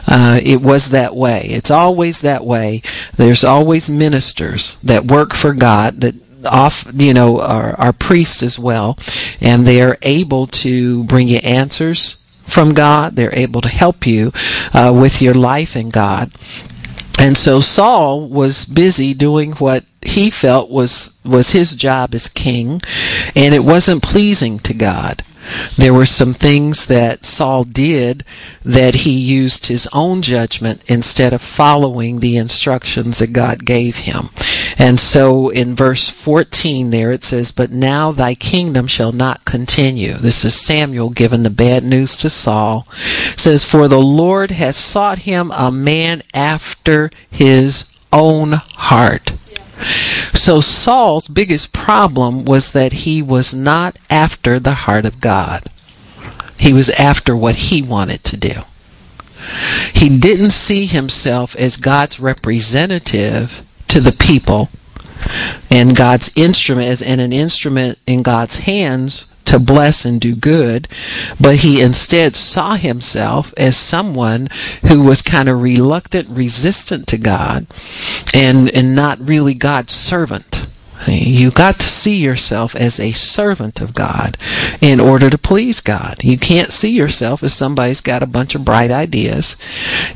Speaker 1: Uh, it was that way. It's always that way. There's always ministers that work for God that off you know are, are priests as well and they're able to bring you answers from God they're able to help you uh, with your life in God and so Saul was busy doing what he felt was was his job as king and it wasn't pleasing to God there were some things that Saul did that he used his own judgment instead of following the instructions that God gave him. And so in verse 14 there it says, But now thy kingdom shall not continue. This is Samuel giving the bad news to Saul. It says, For the Lord has sought him a man after his own heart. So Saul's biggest problem was that he was not after the heart of God. He was after what he wanted to do. He didn't see himself as God's representative to the people and God's instrument as and an instrument in God's hands to bless and do good, but he instead saw himself as someone who was kind of reluctant, resistant to God, and, and not really God's servant. You got to see yourself as a servant of God in order to please God. You can't see yourself as somebody's got a bunch of bright ideas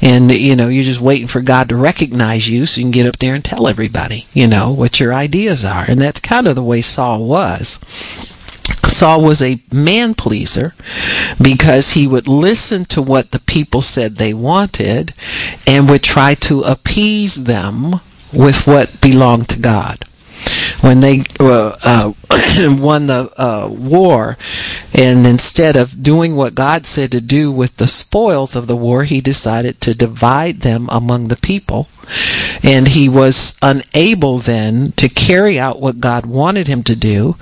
Speaker 1: and you know, you're just waiting for God to recognize you so you can get up there and tell everybody, you know, what your ideas are. And that's kind of the way Saul was. Saul was a man pleaser because he would listen to what the people said they wanted and would try to appease them with what belonged to God when they uh, uh, won the uh, war, and instead of doing what God said to do with the spoils of the war, he decided to divide them among the people. And he was unable then to carry out what God wanted him to do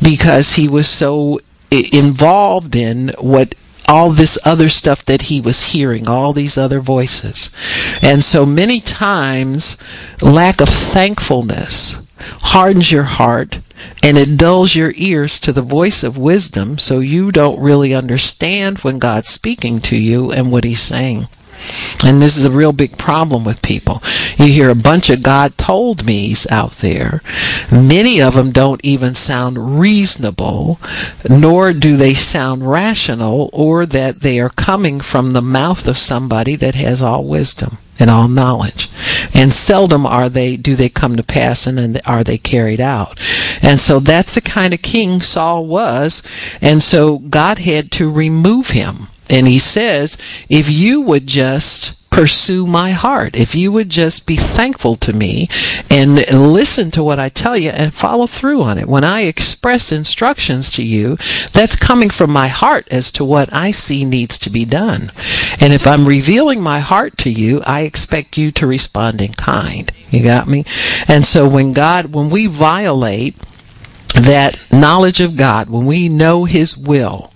Speaker 1: because he was so involved in what all this other stuff that he was hearing, all these other voices. And so many times, lack of thankfulness hardens your heart and it dulls your ears to the voice of wisdom so you don't really understand when God's speaking to you and what he's saying. And this is a real big problem with people. You hear a bunch of God told me's out there. Many of them don't even sound reasonable, nor do they sound rational, or that they are coming from the mouth of somebody that has all wisdom and all knowledge. And seldom are they do they come to pass and then are they carried out. And so that's the kind of king Saul was. And so God had to remove him. And he says, if you would just pursue my heart. If you would just be thankful to me and listen to what I tell you and follow through on it. When I express instructions to you, that's coming from my heart as to what I see needs to be done. And if I'm revealing my heart to you, I expect you to respond in kind. You got me? And so when God, when we violate that knowledge of God, when we know His will,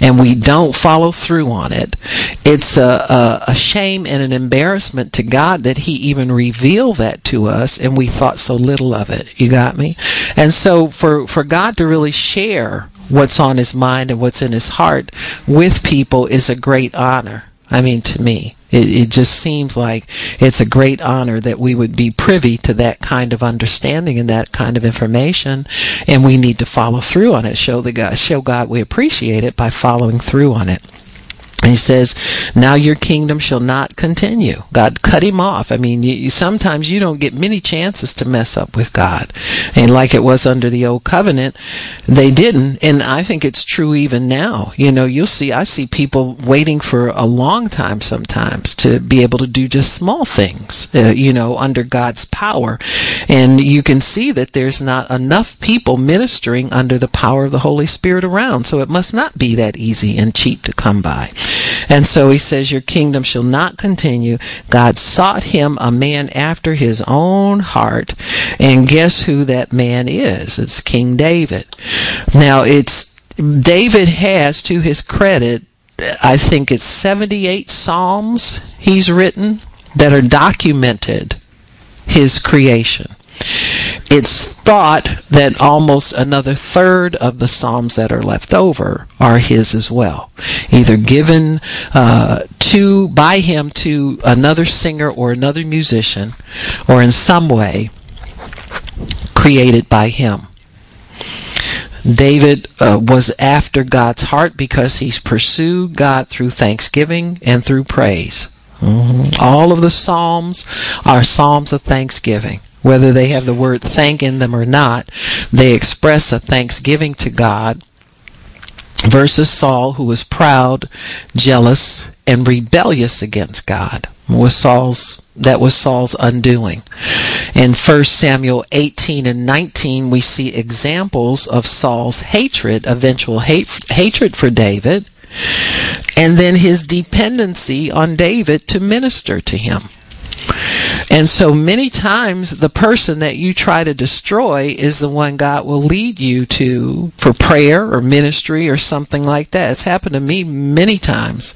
Speaker 1: and we don't follow through on it, it's a, a, a, shame and an embarrassment to God that He even revealed that to us and we thought so little of it. You got me? And so for, for God to really share what's on His mind and what's in His heart with people is a great honor. I mean, to me. It, it, just seems like it's a great honor that we would be privy to that kind of understanding and that kind of information, and we need to follow through on it. Show the God, show God we appreciate it by following through on it. He says, "Now your kingdom shall not continue." God cut him off. I mean, you, sometimes you don't get many chances to mess up with God, and like it was under the old covenant, they didn't. And I think it's true even now. You know, you'll see. I see people waiting for a long time sometimes to be able to do just small things. Uh, you know, under God's power, and you can see that there's not enough people ministering under the power of the Holy Spirit around. So it must not be that easy and cheap to come by. And so he says, Your kingdom shall not continue. God sought him a man after his own heart. And guess who that man is? It's King David. Now, it's David has, to his credit, I think it's 78 Psalms he's written that are documented his creation it's thought that almost another third of the psalms that are left over are his as well, either given uh, to by him to another singer or another musician, or in some way created by him. David uh, was after God's heart because he's pursued God through thanksgiving and through praise. Mm-hmm. All of the Psalms are Psalms of thanksgiving. Whether they have the word thank in them or not, they express a thanksgiving to God versus Saul, who was proud, jealous, and rebellious against God. Was Saul's that was Saul's undoing. In 1 Samuel 18 and 19, we see examples of Saul's hatred, eventual hate, hatred for David, and then his dependency on David to minister to him. And so many times the person that you try to destroy is the one God will lead you to for prayer or ministry or something like that. It's happened to me many times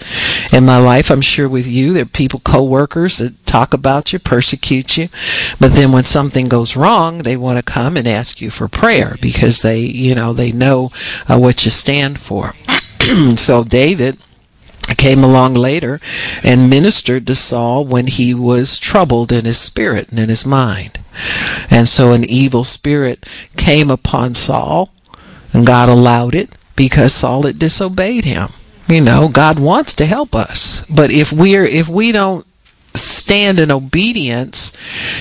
Speaker 1: in my life. I'm sure with you, there are people, co-workers that talk about you, persecute you. But then when something goes wrong, they want to come and ask you for prayer because they, you know, they know uh, what you stand for. so David came along later and ministered to Saul when he was troubled in his spirit and in his mind. And so an evil spirit came upon Saul, and God allowed it because Saul had disobeyed him. You know, God wants to help us, but if we're if we don't stand in obedience,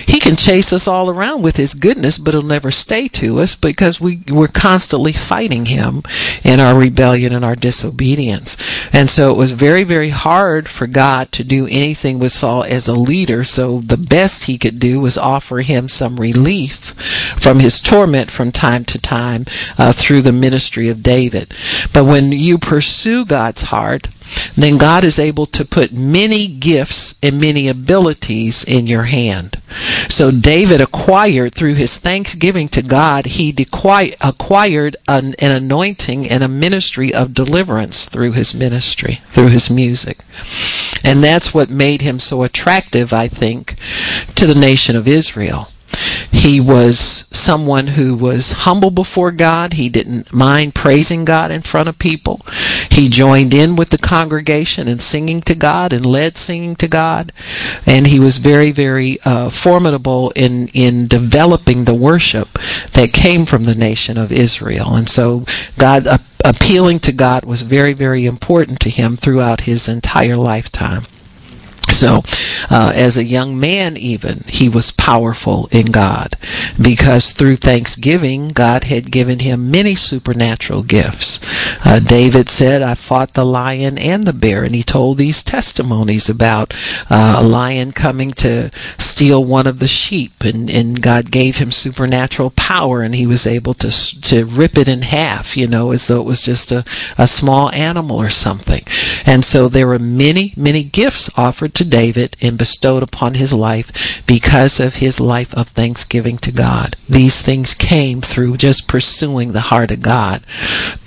Speaker 1: he can chase us all around with his goodness, but he'll never stay to us because we, we're constantly fighting him in our rebellion and our disobedience. And so it was very, very hard for God to do anything with Saul as a leader. So the best he could do was offer him some relief from his torment from time to time uh, through the ministry of David. But when you pursue God's heart, then God is able to put many gifts and many abilities in your hand. So David acquired through his thanksgiving to God, he acquired an, an anointing and a ministry of deliverance through his ministry, through his music. And that's what made him so attractive, I think, to the nation of Israel. He was someone who was humble before God. He didn't mind praising God in front of people. He joined in with the congregation and singing to God and led singing to God. And he was very, very uh, formidable in, in developing the worship that came from the nation of Israel. And so God, uh, appealing to God was very, very important to him throughout his entire lifetime. So, uh, as a young man, even, he was powerful in God because through thanksgiving, God had given him many supernatural gifts. Uh, David said, I fought the lion and the bear, and he told these testimonies about uh, a lion coming to steal one of the sheep, and, and God gave him supernatural power, and he was able to, to rip it in half, you know, as though it was just a, a small animal or something. And so there were many, many gifts offered to to David and bestowed upon his life because of his life of thanksgiving to God. These things came through just pursuing the heart of God.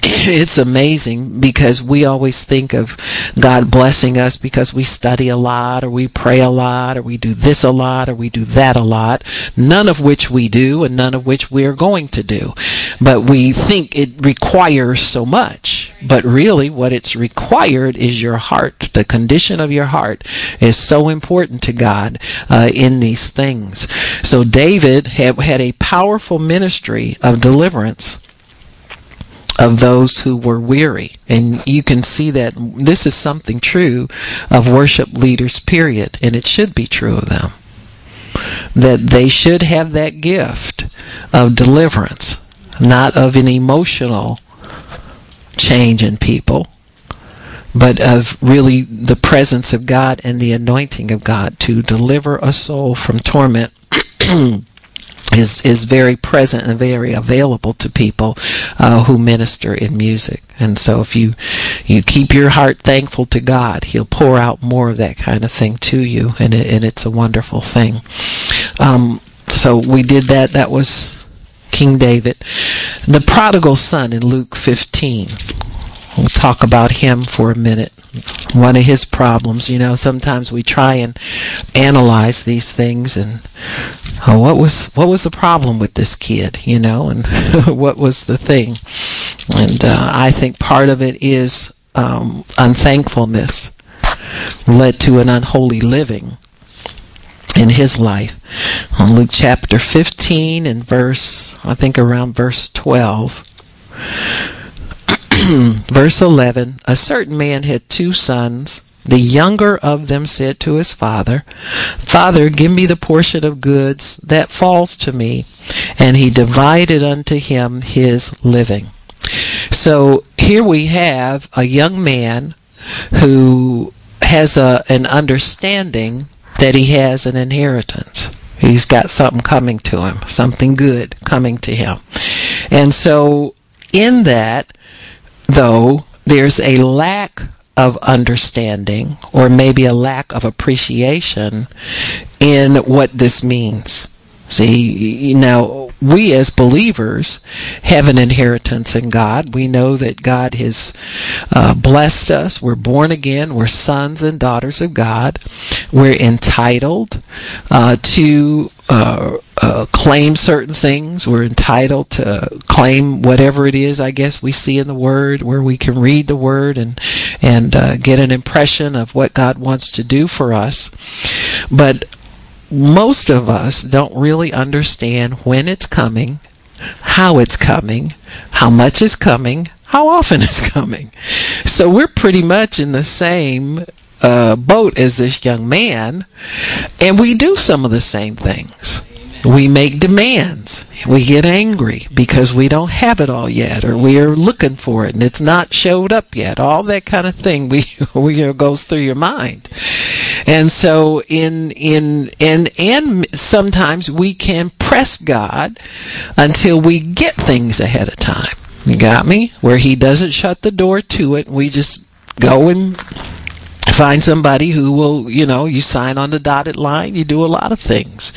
Speaker 1: It's amazing because we always think of God blessing us because we study a lot or we pray a lot or we do this a lot or we do that a lot, none of which we do and none of which we are going to do. But we think it requires so much. But really, what it's required is your heart. The condition of your heart is so important to God uh, in these things. So David had, had a powerful ministry of deliverance of those who were weary. And you can see that this is something true of worship leaders, period. And it should be true of them. That they should have that gift of deliverance, not of an emotional change in people, but of really the presence of God and the anointing of God to deliver a soul from torment. is is very present and very available to people uh, who minister in music. And so, if you you keep your heart thankful to God, He'll pour out more of that kind of thing to you, and it, and it's a wonderful thing. Um, so we did that. That was King David, the prodigal son in Luke 15. We'll talk about him for a minute. One of his problems, you know, sometimes we try and analyze these things and oh, what was what was the problem with this kid, you know, and what was the thing? And uh, I think part of it is um, unthankfulness led to an unholy living in his life. On Luke chapter 15 and verse, I think around verse 12. verse 11 A certain man had two sons. The younger of them said to his father, Father, give me the portion of goods that falls to me. And he divided unto him his living. So here we have a young man who has a, an understanding that he has an inheritance. He's got something coming to him, something good coming to him. And so in that, though, there's a lack of understanding or maybe a lack of appreciation in what this means. See, now we as believers have an inheritance in God. We know that God has uh, blessed us. We're born again. We're sons and daughters of God. We're entitled uh, to uh, uh claim certain things. We're entitled to claim whatever it is. I guess we see in the Word, where we can read the Word and and uh, get an impression of what God wants to do for us. But most of us don't really understand when it's coming, how it's coming, how much is coming, how often it's coming. So we're pretty much in the same uh, boat as this young man, and we do some of the same things. We make demands. We get angry because we don't have it all yet, or we are looking for it and it's not showed up yet. All that kind of thing we, we goes through your mind. And so in in and and sometimes we can press God until we get things ahead of time. You got me? Where he doesn't shut the door to it, we just go and find somebody who will, you know, you sign on the dotted line, you do a lot of things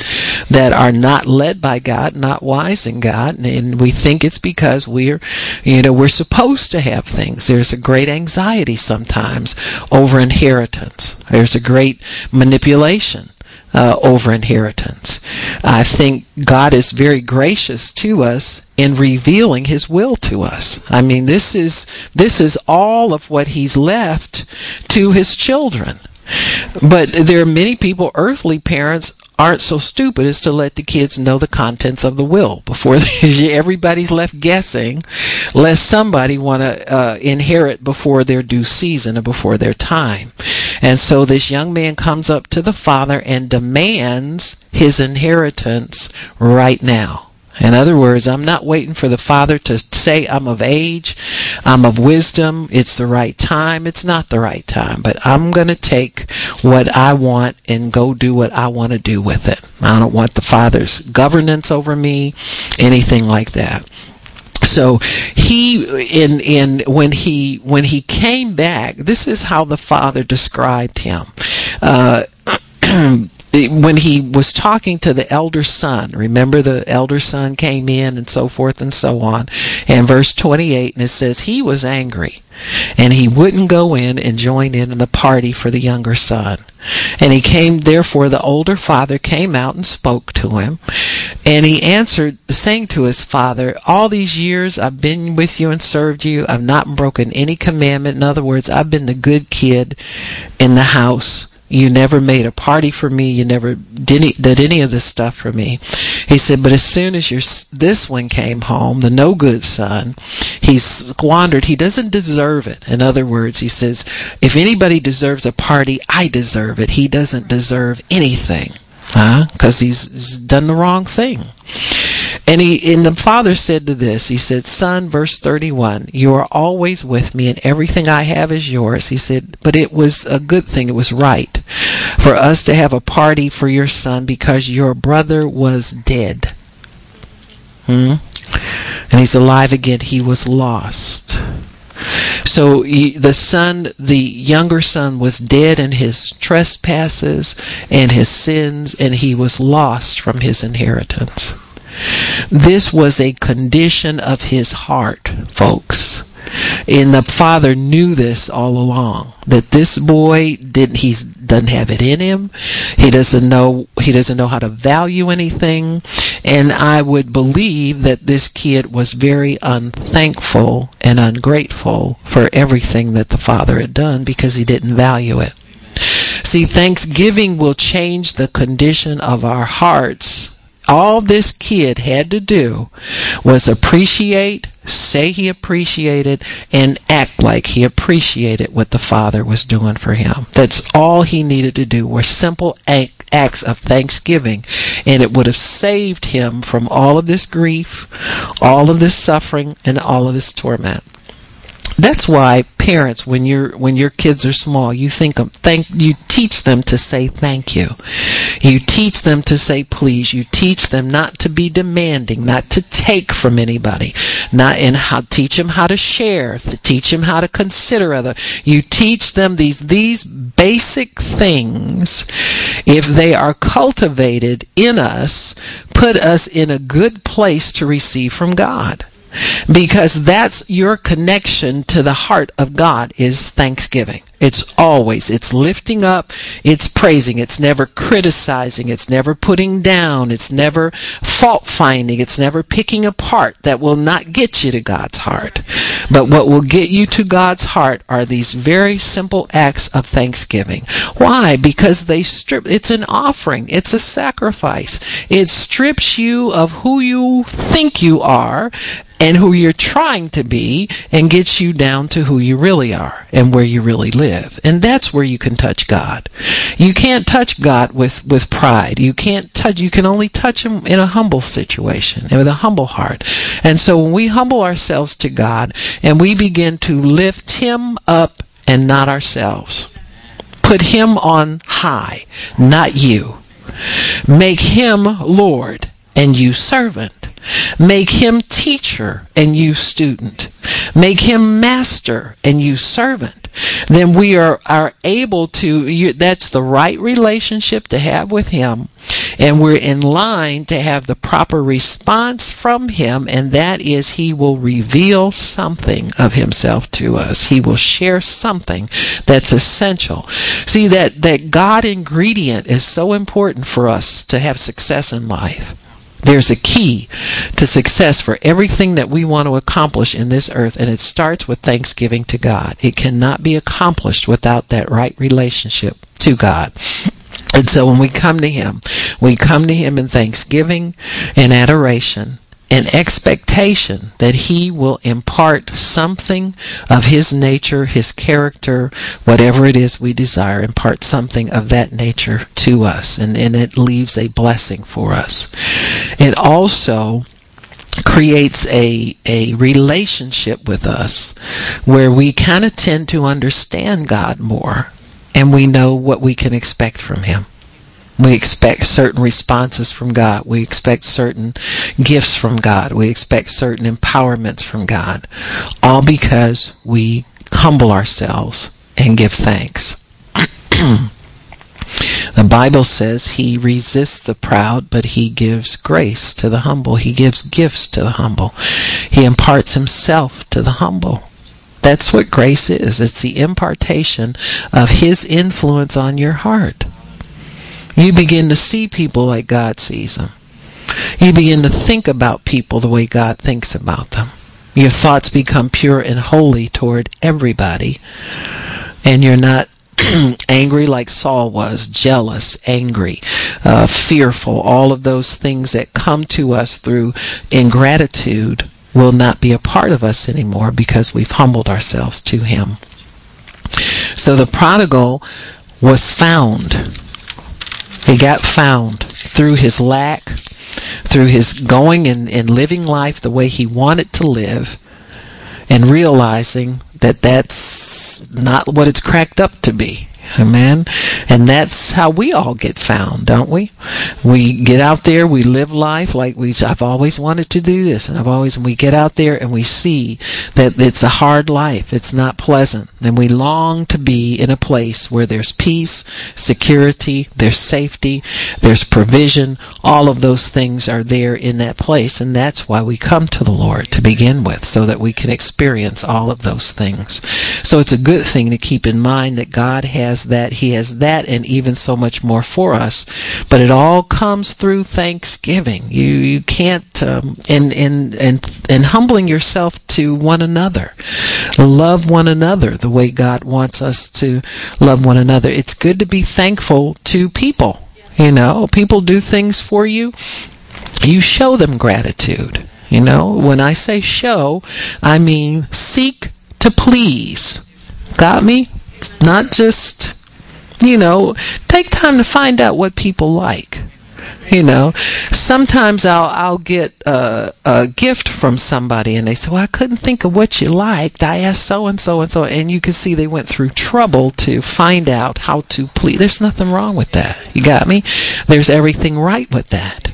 Speaker 1: that are not led by God, not wise in God, and we think it's because we're, you know, we're supposed to have things. There's a great anxiety sometimes over inheritance. There's a great manipulation. Uh, over inheritance. I think God is very gracious to us in revealing His will to us. I mean, this is this is all of what He's left to His children. But there are many people, earthly parents, aren't so stupid as to let the kids know the contents of the will before they, everybody's left guessing, lest somebody want to uh, inherit before their due season or before their time. And so this young man comes up to the father and demands his inheritance right now. In other words, I'm not waiting for the Father to say I'm of age, I'm of wisdom, it's the right time. It's not the right time, but I'm going to take what I want and go do what I want to do with it. I don't want the Father's governance over me, anything like that. So he in in when he when he came back, this is how the Father described him. Uh, when he was talking to the elder son, remember the elder son came in and so forth and so on. And verse 28, and it says, He was angry, and he wouldn't go in and join in the party for the younger son. And he came, therefore, the older father came out and spoke to him. And he answered, saying to his father, All these years I've been with you and served you. I've not broken any commandment. In other words, I've been the good kid in the house you never made a party for me. You never did any, did any of this stuff for me. He said, but as soon as your this one came home, the no good son, he squandered. He doesn't deserve it. In other words, he says, if anybody deserves a party, I deserve it. He doesn't deserve anything, huh? Because he's, he's done the wrong thing. And he and the father said to this, he said, Son, verse 31, you are always with me and everything I have is yours. He said, but it was a good thing, it was right for us to have a party for your son because your brother was dead. Hmm? And he's alive again. He was lost. So the son, the younger son, was dead in his trespasses and his sins, and he was lost from his inheritance. This was a condition of his heart, folks. And the father knew this all along that this boy didn't he doesn't have it in him. He doesn't know he doesn't know how to value anything. And I would believe that this kid was very unthankful and ungrateful for everything that the father had done because he didn't value it. See, thanksgiving will change the condition of our hearts all this kid had to do was appreciate, say he appreciated, and act like he appreciated what the Father was doing for him. That's all he needed to do were simple acts of thanksgiving, and it would have saved him from all of this grief, all of this suffering, and all of this torment. That's why parents, when your when your kids are small, you think them thank you teach them to say thank you. You teach them to say please. You teach them not to be demanding, not to take from anybody, not and how teach them how to share, to teach them how to consider other. You teach them these these basic things. If they are cultivated in us, put us in a good place to receive from God because that's your connection to the heart of God is thanksgiving. It's always, it's lifting up, it's praising, it's never criticizing, it's never putting down, it's never fault finding, it's never picking apart. That will not get you to God's heart. But what will get you to God's heart are these very simple acts of thanksgiving. Why? Because they strip, it's an offering, it's a sacrifice. It strips you of who you think you are and who you're trying to be and gets you down to who you really are and where you really live. And that's where you can touch God. You can't touch God with, with pride. You can't touch, you can only touch him in a humble situation and with a humble heart. And so when we humble ourselves to God and we begin to lift him up and not ourselves, put him on high, not you. Make him Lord and you servant Make him teacher and you student. Make him master and you servant. Then we are, are able to, you, that's the right relationship to have with him. And we're in line to have the proper response from him, and that is he will reveal something of himself to us. He will share something that's essential. See, that, that God ingredient is so important for us to have success in life. There's a key to success for everything that we want to accomplish in this earth, and it starts with thanksgiving to God. It cannot be accomplished without that right relationship to God. And so when we come to Him, we come to Him in thanksgiving and adoration an expectation that he will impart something of his nature, his character, whatever it is we desire, impart something of that nature to us. And, then it leaves a blessing for us. It also creates a a relationship with us where we kind of tend to understand God more and we know what we can expect from him. We expect certain responses from God. We expect certain gifts from God. We expect certain empowerments from God. All because we humble ourselves and give thanks. the Bible says he resists the proud, but he gives grace to the humble. He gives gifts to the humble. He imparts himself to the humble. That's what grace is. It's the impartation of his influence on your heart. You begin to see people like God sees them. You begin to think about people the way God thinks about them. Your thoughts become pure and holy toward everybody. And you're not angry like Saul was, jealous, angry, uh, fearful. All of those things that come to us through ingratitude will not be a part of us anymore because we've humbled ourselves to Him. So the prodigal was found he got found through his lack, through his going and, and living life the way he wanted to live, and realizing that that's not what it's cracked up to be. Amen. And that's how we all get found, don't we? We get out there, we live life like we I've always wanted to do this and I've always we get out there and we see that it's a hard life. It's not pleasant. And we long to be in a place where there's peace, security, there's safety, there's provision. All of those things are there in that place and that's why we come to the Lord to begin with so that we can experience all of those things. So it's a good thing to keep in mind that God has has that, He has that, and even so much more for us. But it all comes through thanksgiving. You you can't um, in in and and humbling yourself to one another, love one another the way God wants us to love one another. It's good to be thankful to people. You know, people do things for you. You show them gratitude. You know, when I say show, I mean seek to please. Got me? Not just, you know, take time to find out what people like. You know, sometimes I'll I'll get a, a gift from somebody and they say, "Well, I couldn't think of what you liked. I asked so and so and so," and you can see they went through trouble to find out how to please. There's nothing wrong with that. You got me? There's everything right with that.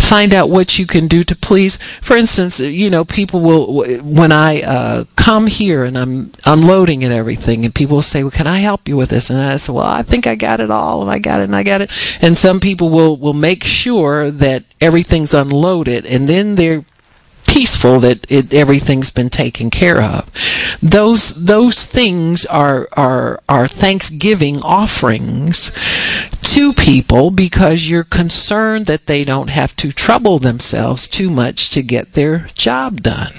Speaker 1: Find out what you can do to please. For instance, you know, people will when I uh, come here and I'm unloading and everything, and people will say, "Well, can I help you with this?" And I say, "Well, I think I got it all, and I got it, and I got it." And some people will will make sure that everything's unloaded, and then they're peaceful that it, everything's been taken care of. Those those things are are are Thanksgiving offerings to people because you're concerned that they don't have to trouble themselves too much to get their job done.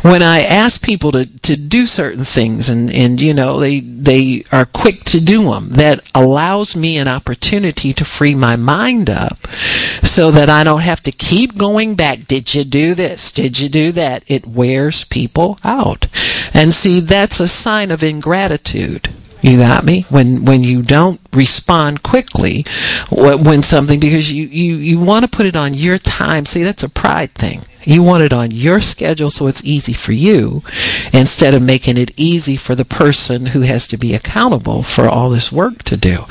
Speaker 1: When I ask people to, to do certain things and, and you know they they are quick to do them, that allows me an opportunity to free my mind up so that I don't have to keep going back. Did you do this? Did you do that? It wears people out. And see, that's a sign of ingratitude. You got me? When when you don't respond quickly when something because you you you want to put it on your time. See, that's a pride thing. You want it on your schedule so it's easy for you instead of making it easy for the person who has to be accountable for all this work to do.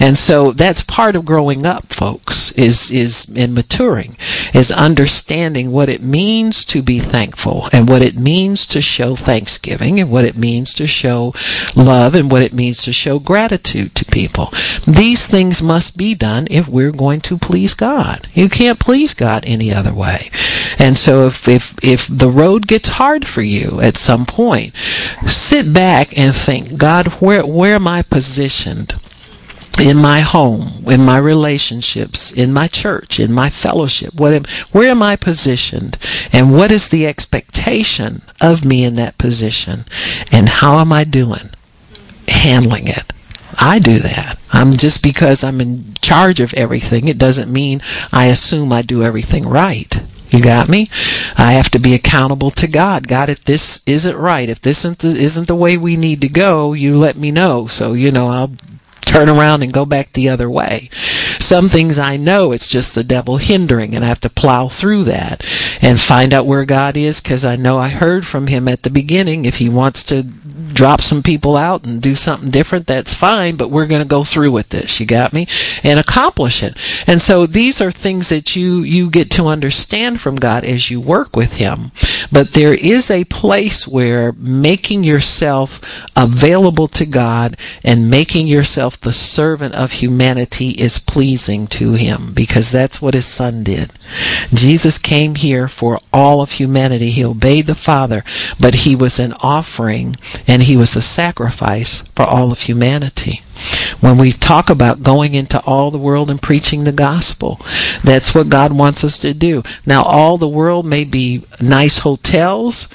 Speaker 1: And so that's part of growing up, folks, is is in maturing, is understanding what it means to be thankful and what it means to show thanksgiving and what it means to show love and what it means to show gratitude to people. These things must be done if we're going to please God. You can't please God any other way. And so if, if, if the road gets hard for you at some point, sit back and think, God, where, where am I positioned? in my home, in my relationships, in my church, in my fellowship? What am, where am I positioned? And what is the expectation of me in that position? And how am I doing handling it? I do that. I'm just because I'm in charge of everything, it doesn't mean I assume I do everything right. You got me? I have to be accountable to God. God, if this isn't right, if this isn't the, isn't the way we need to go, you let me know. So, you know, I'll turn around and go back the other way. Some things I know it's just the devil hindering, and I have to plow through that and find out where God is because I know I heard from him at the beginning. If he wants to drop some people out and do something different, that's fine, but we're going to go through with this. You got me? And accomplish it. And so these are things that you, you get to understand from God as you work with Him. But there is a place where making yourself available to God and making yourself the servant of humanity is pleasing to Him because that's what His Son did. Jesus came here for all of humanity. He obeyed the Father, but He was an offering and he was a sacrifice for all of humanity. When we talk about going into all the world and preaching the gospel, that's what God wants us to do. Now, all the world may be nice hotels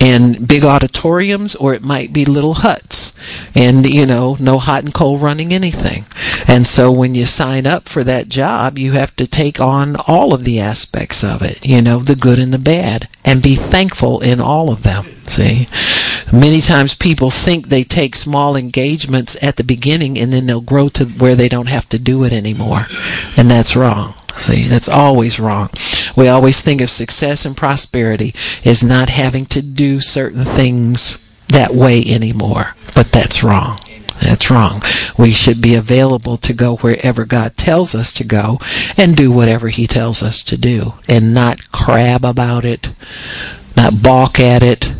Speaker 1: and big auditoriums, or it might be little huts and, you know, no hot and cold running anything. And so when you sign up for that job, you have to take on all of the aspects of it, you know, the good and the bad, and be thankful in all of them. See? Many times people think they take small engagements at the beginning and then they'll grow to where they don't have to do it anymore. And that's wrong. See, that's always wrong. We always think of success and prosperity as not having to do certain things that way anymore. But that's wrong. That's wrong. We should be available to go wherever God tells us to go and do whatever He tells us to do and not crab about it, not balk at it,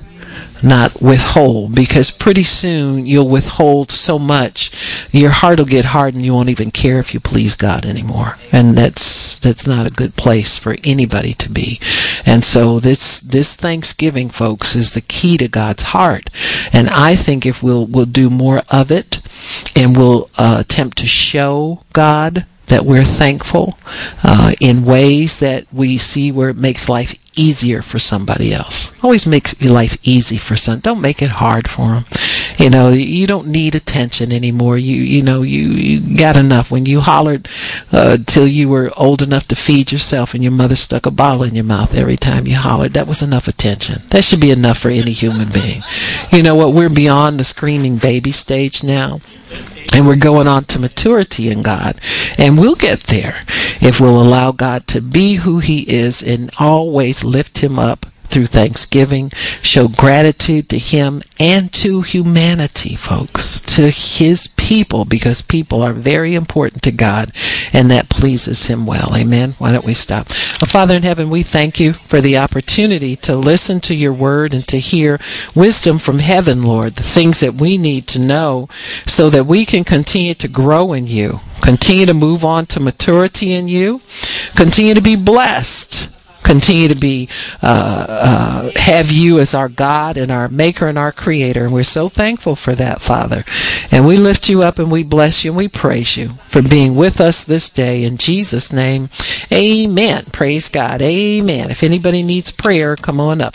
Speaker 1: not withhold because pretty soon you'll withhold so much your heart will get hard and you won't even care if you please God anymore. And that's that's not a good place for anybody to be. And so this this Thanksgiving folks is the key to God's heart. And I think if we'll we'll do more of it and we'll uh, attempt to show God that we're thankful uh, in ways that we see where it makes life easier for somebody else. Always makes life easy for some. Don't make it hard for them. You know, you don't need attention anymore. You you know you you got enough. When you hollered uh, till you were old enough to feed yourself, and your mother stuck a bottle in your mouth every time you hollered, that was enough attention. That should be enough for any human being. You know what? We're beyond the screaming baby stage now and we're going on to maturity in God. And we'll get there. if we'll allow God to be who He is and always lift Him up through thanksgiving, show gratitude to Him and to humanity, folks, to His people, because people are very important to God and that pleases Him well. Amen. Why don't we stop? Well, Father in heaven, we thank you for the opportunity to listen to your word and to hear wisdom from heaven, Lord, the things that we need to know so that we can continue to grow in you, continue to move on to maturity in you, continue to be blessed continue to be uh, uh, have you as our God and our Maker and our Creator, and we're so thankful for that, Father. And we lift you up and we bless you and we praise you for being with us this day in Jesus' name. Amen. Praise God. Amen. If anybody needs prayer, come on up.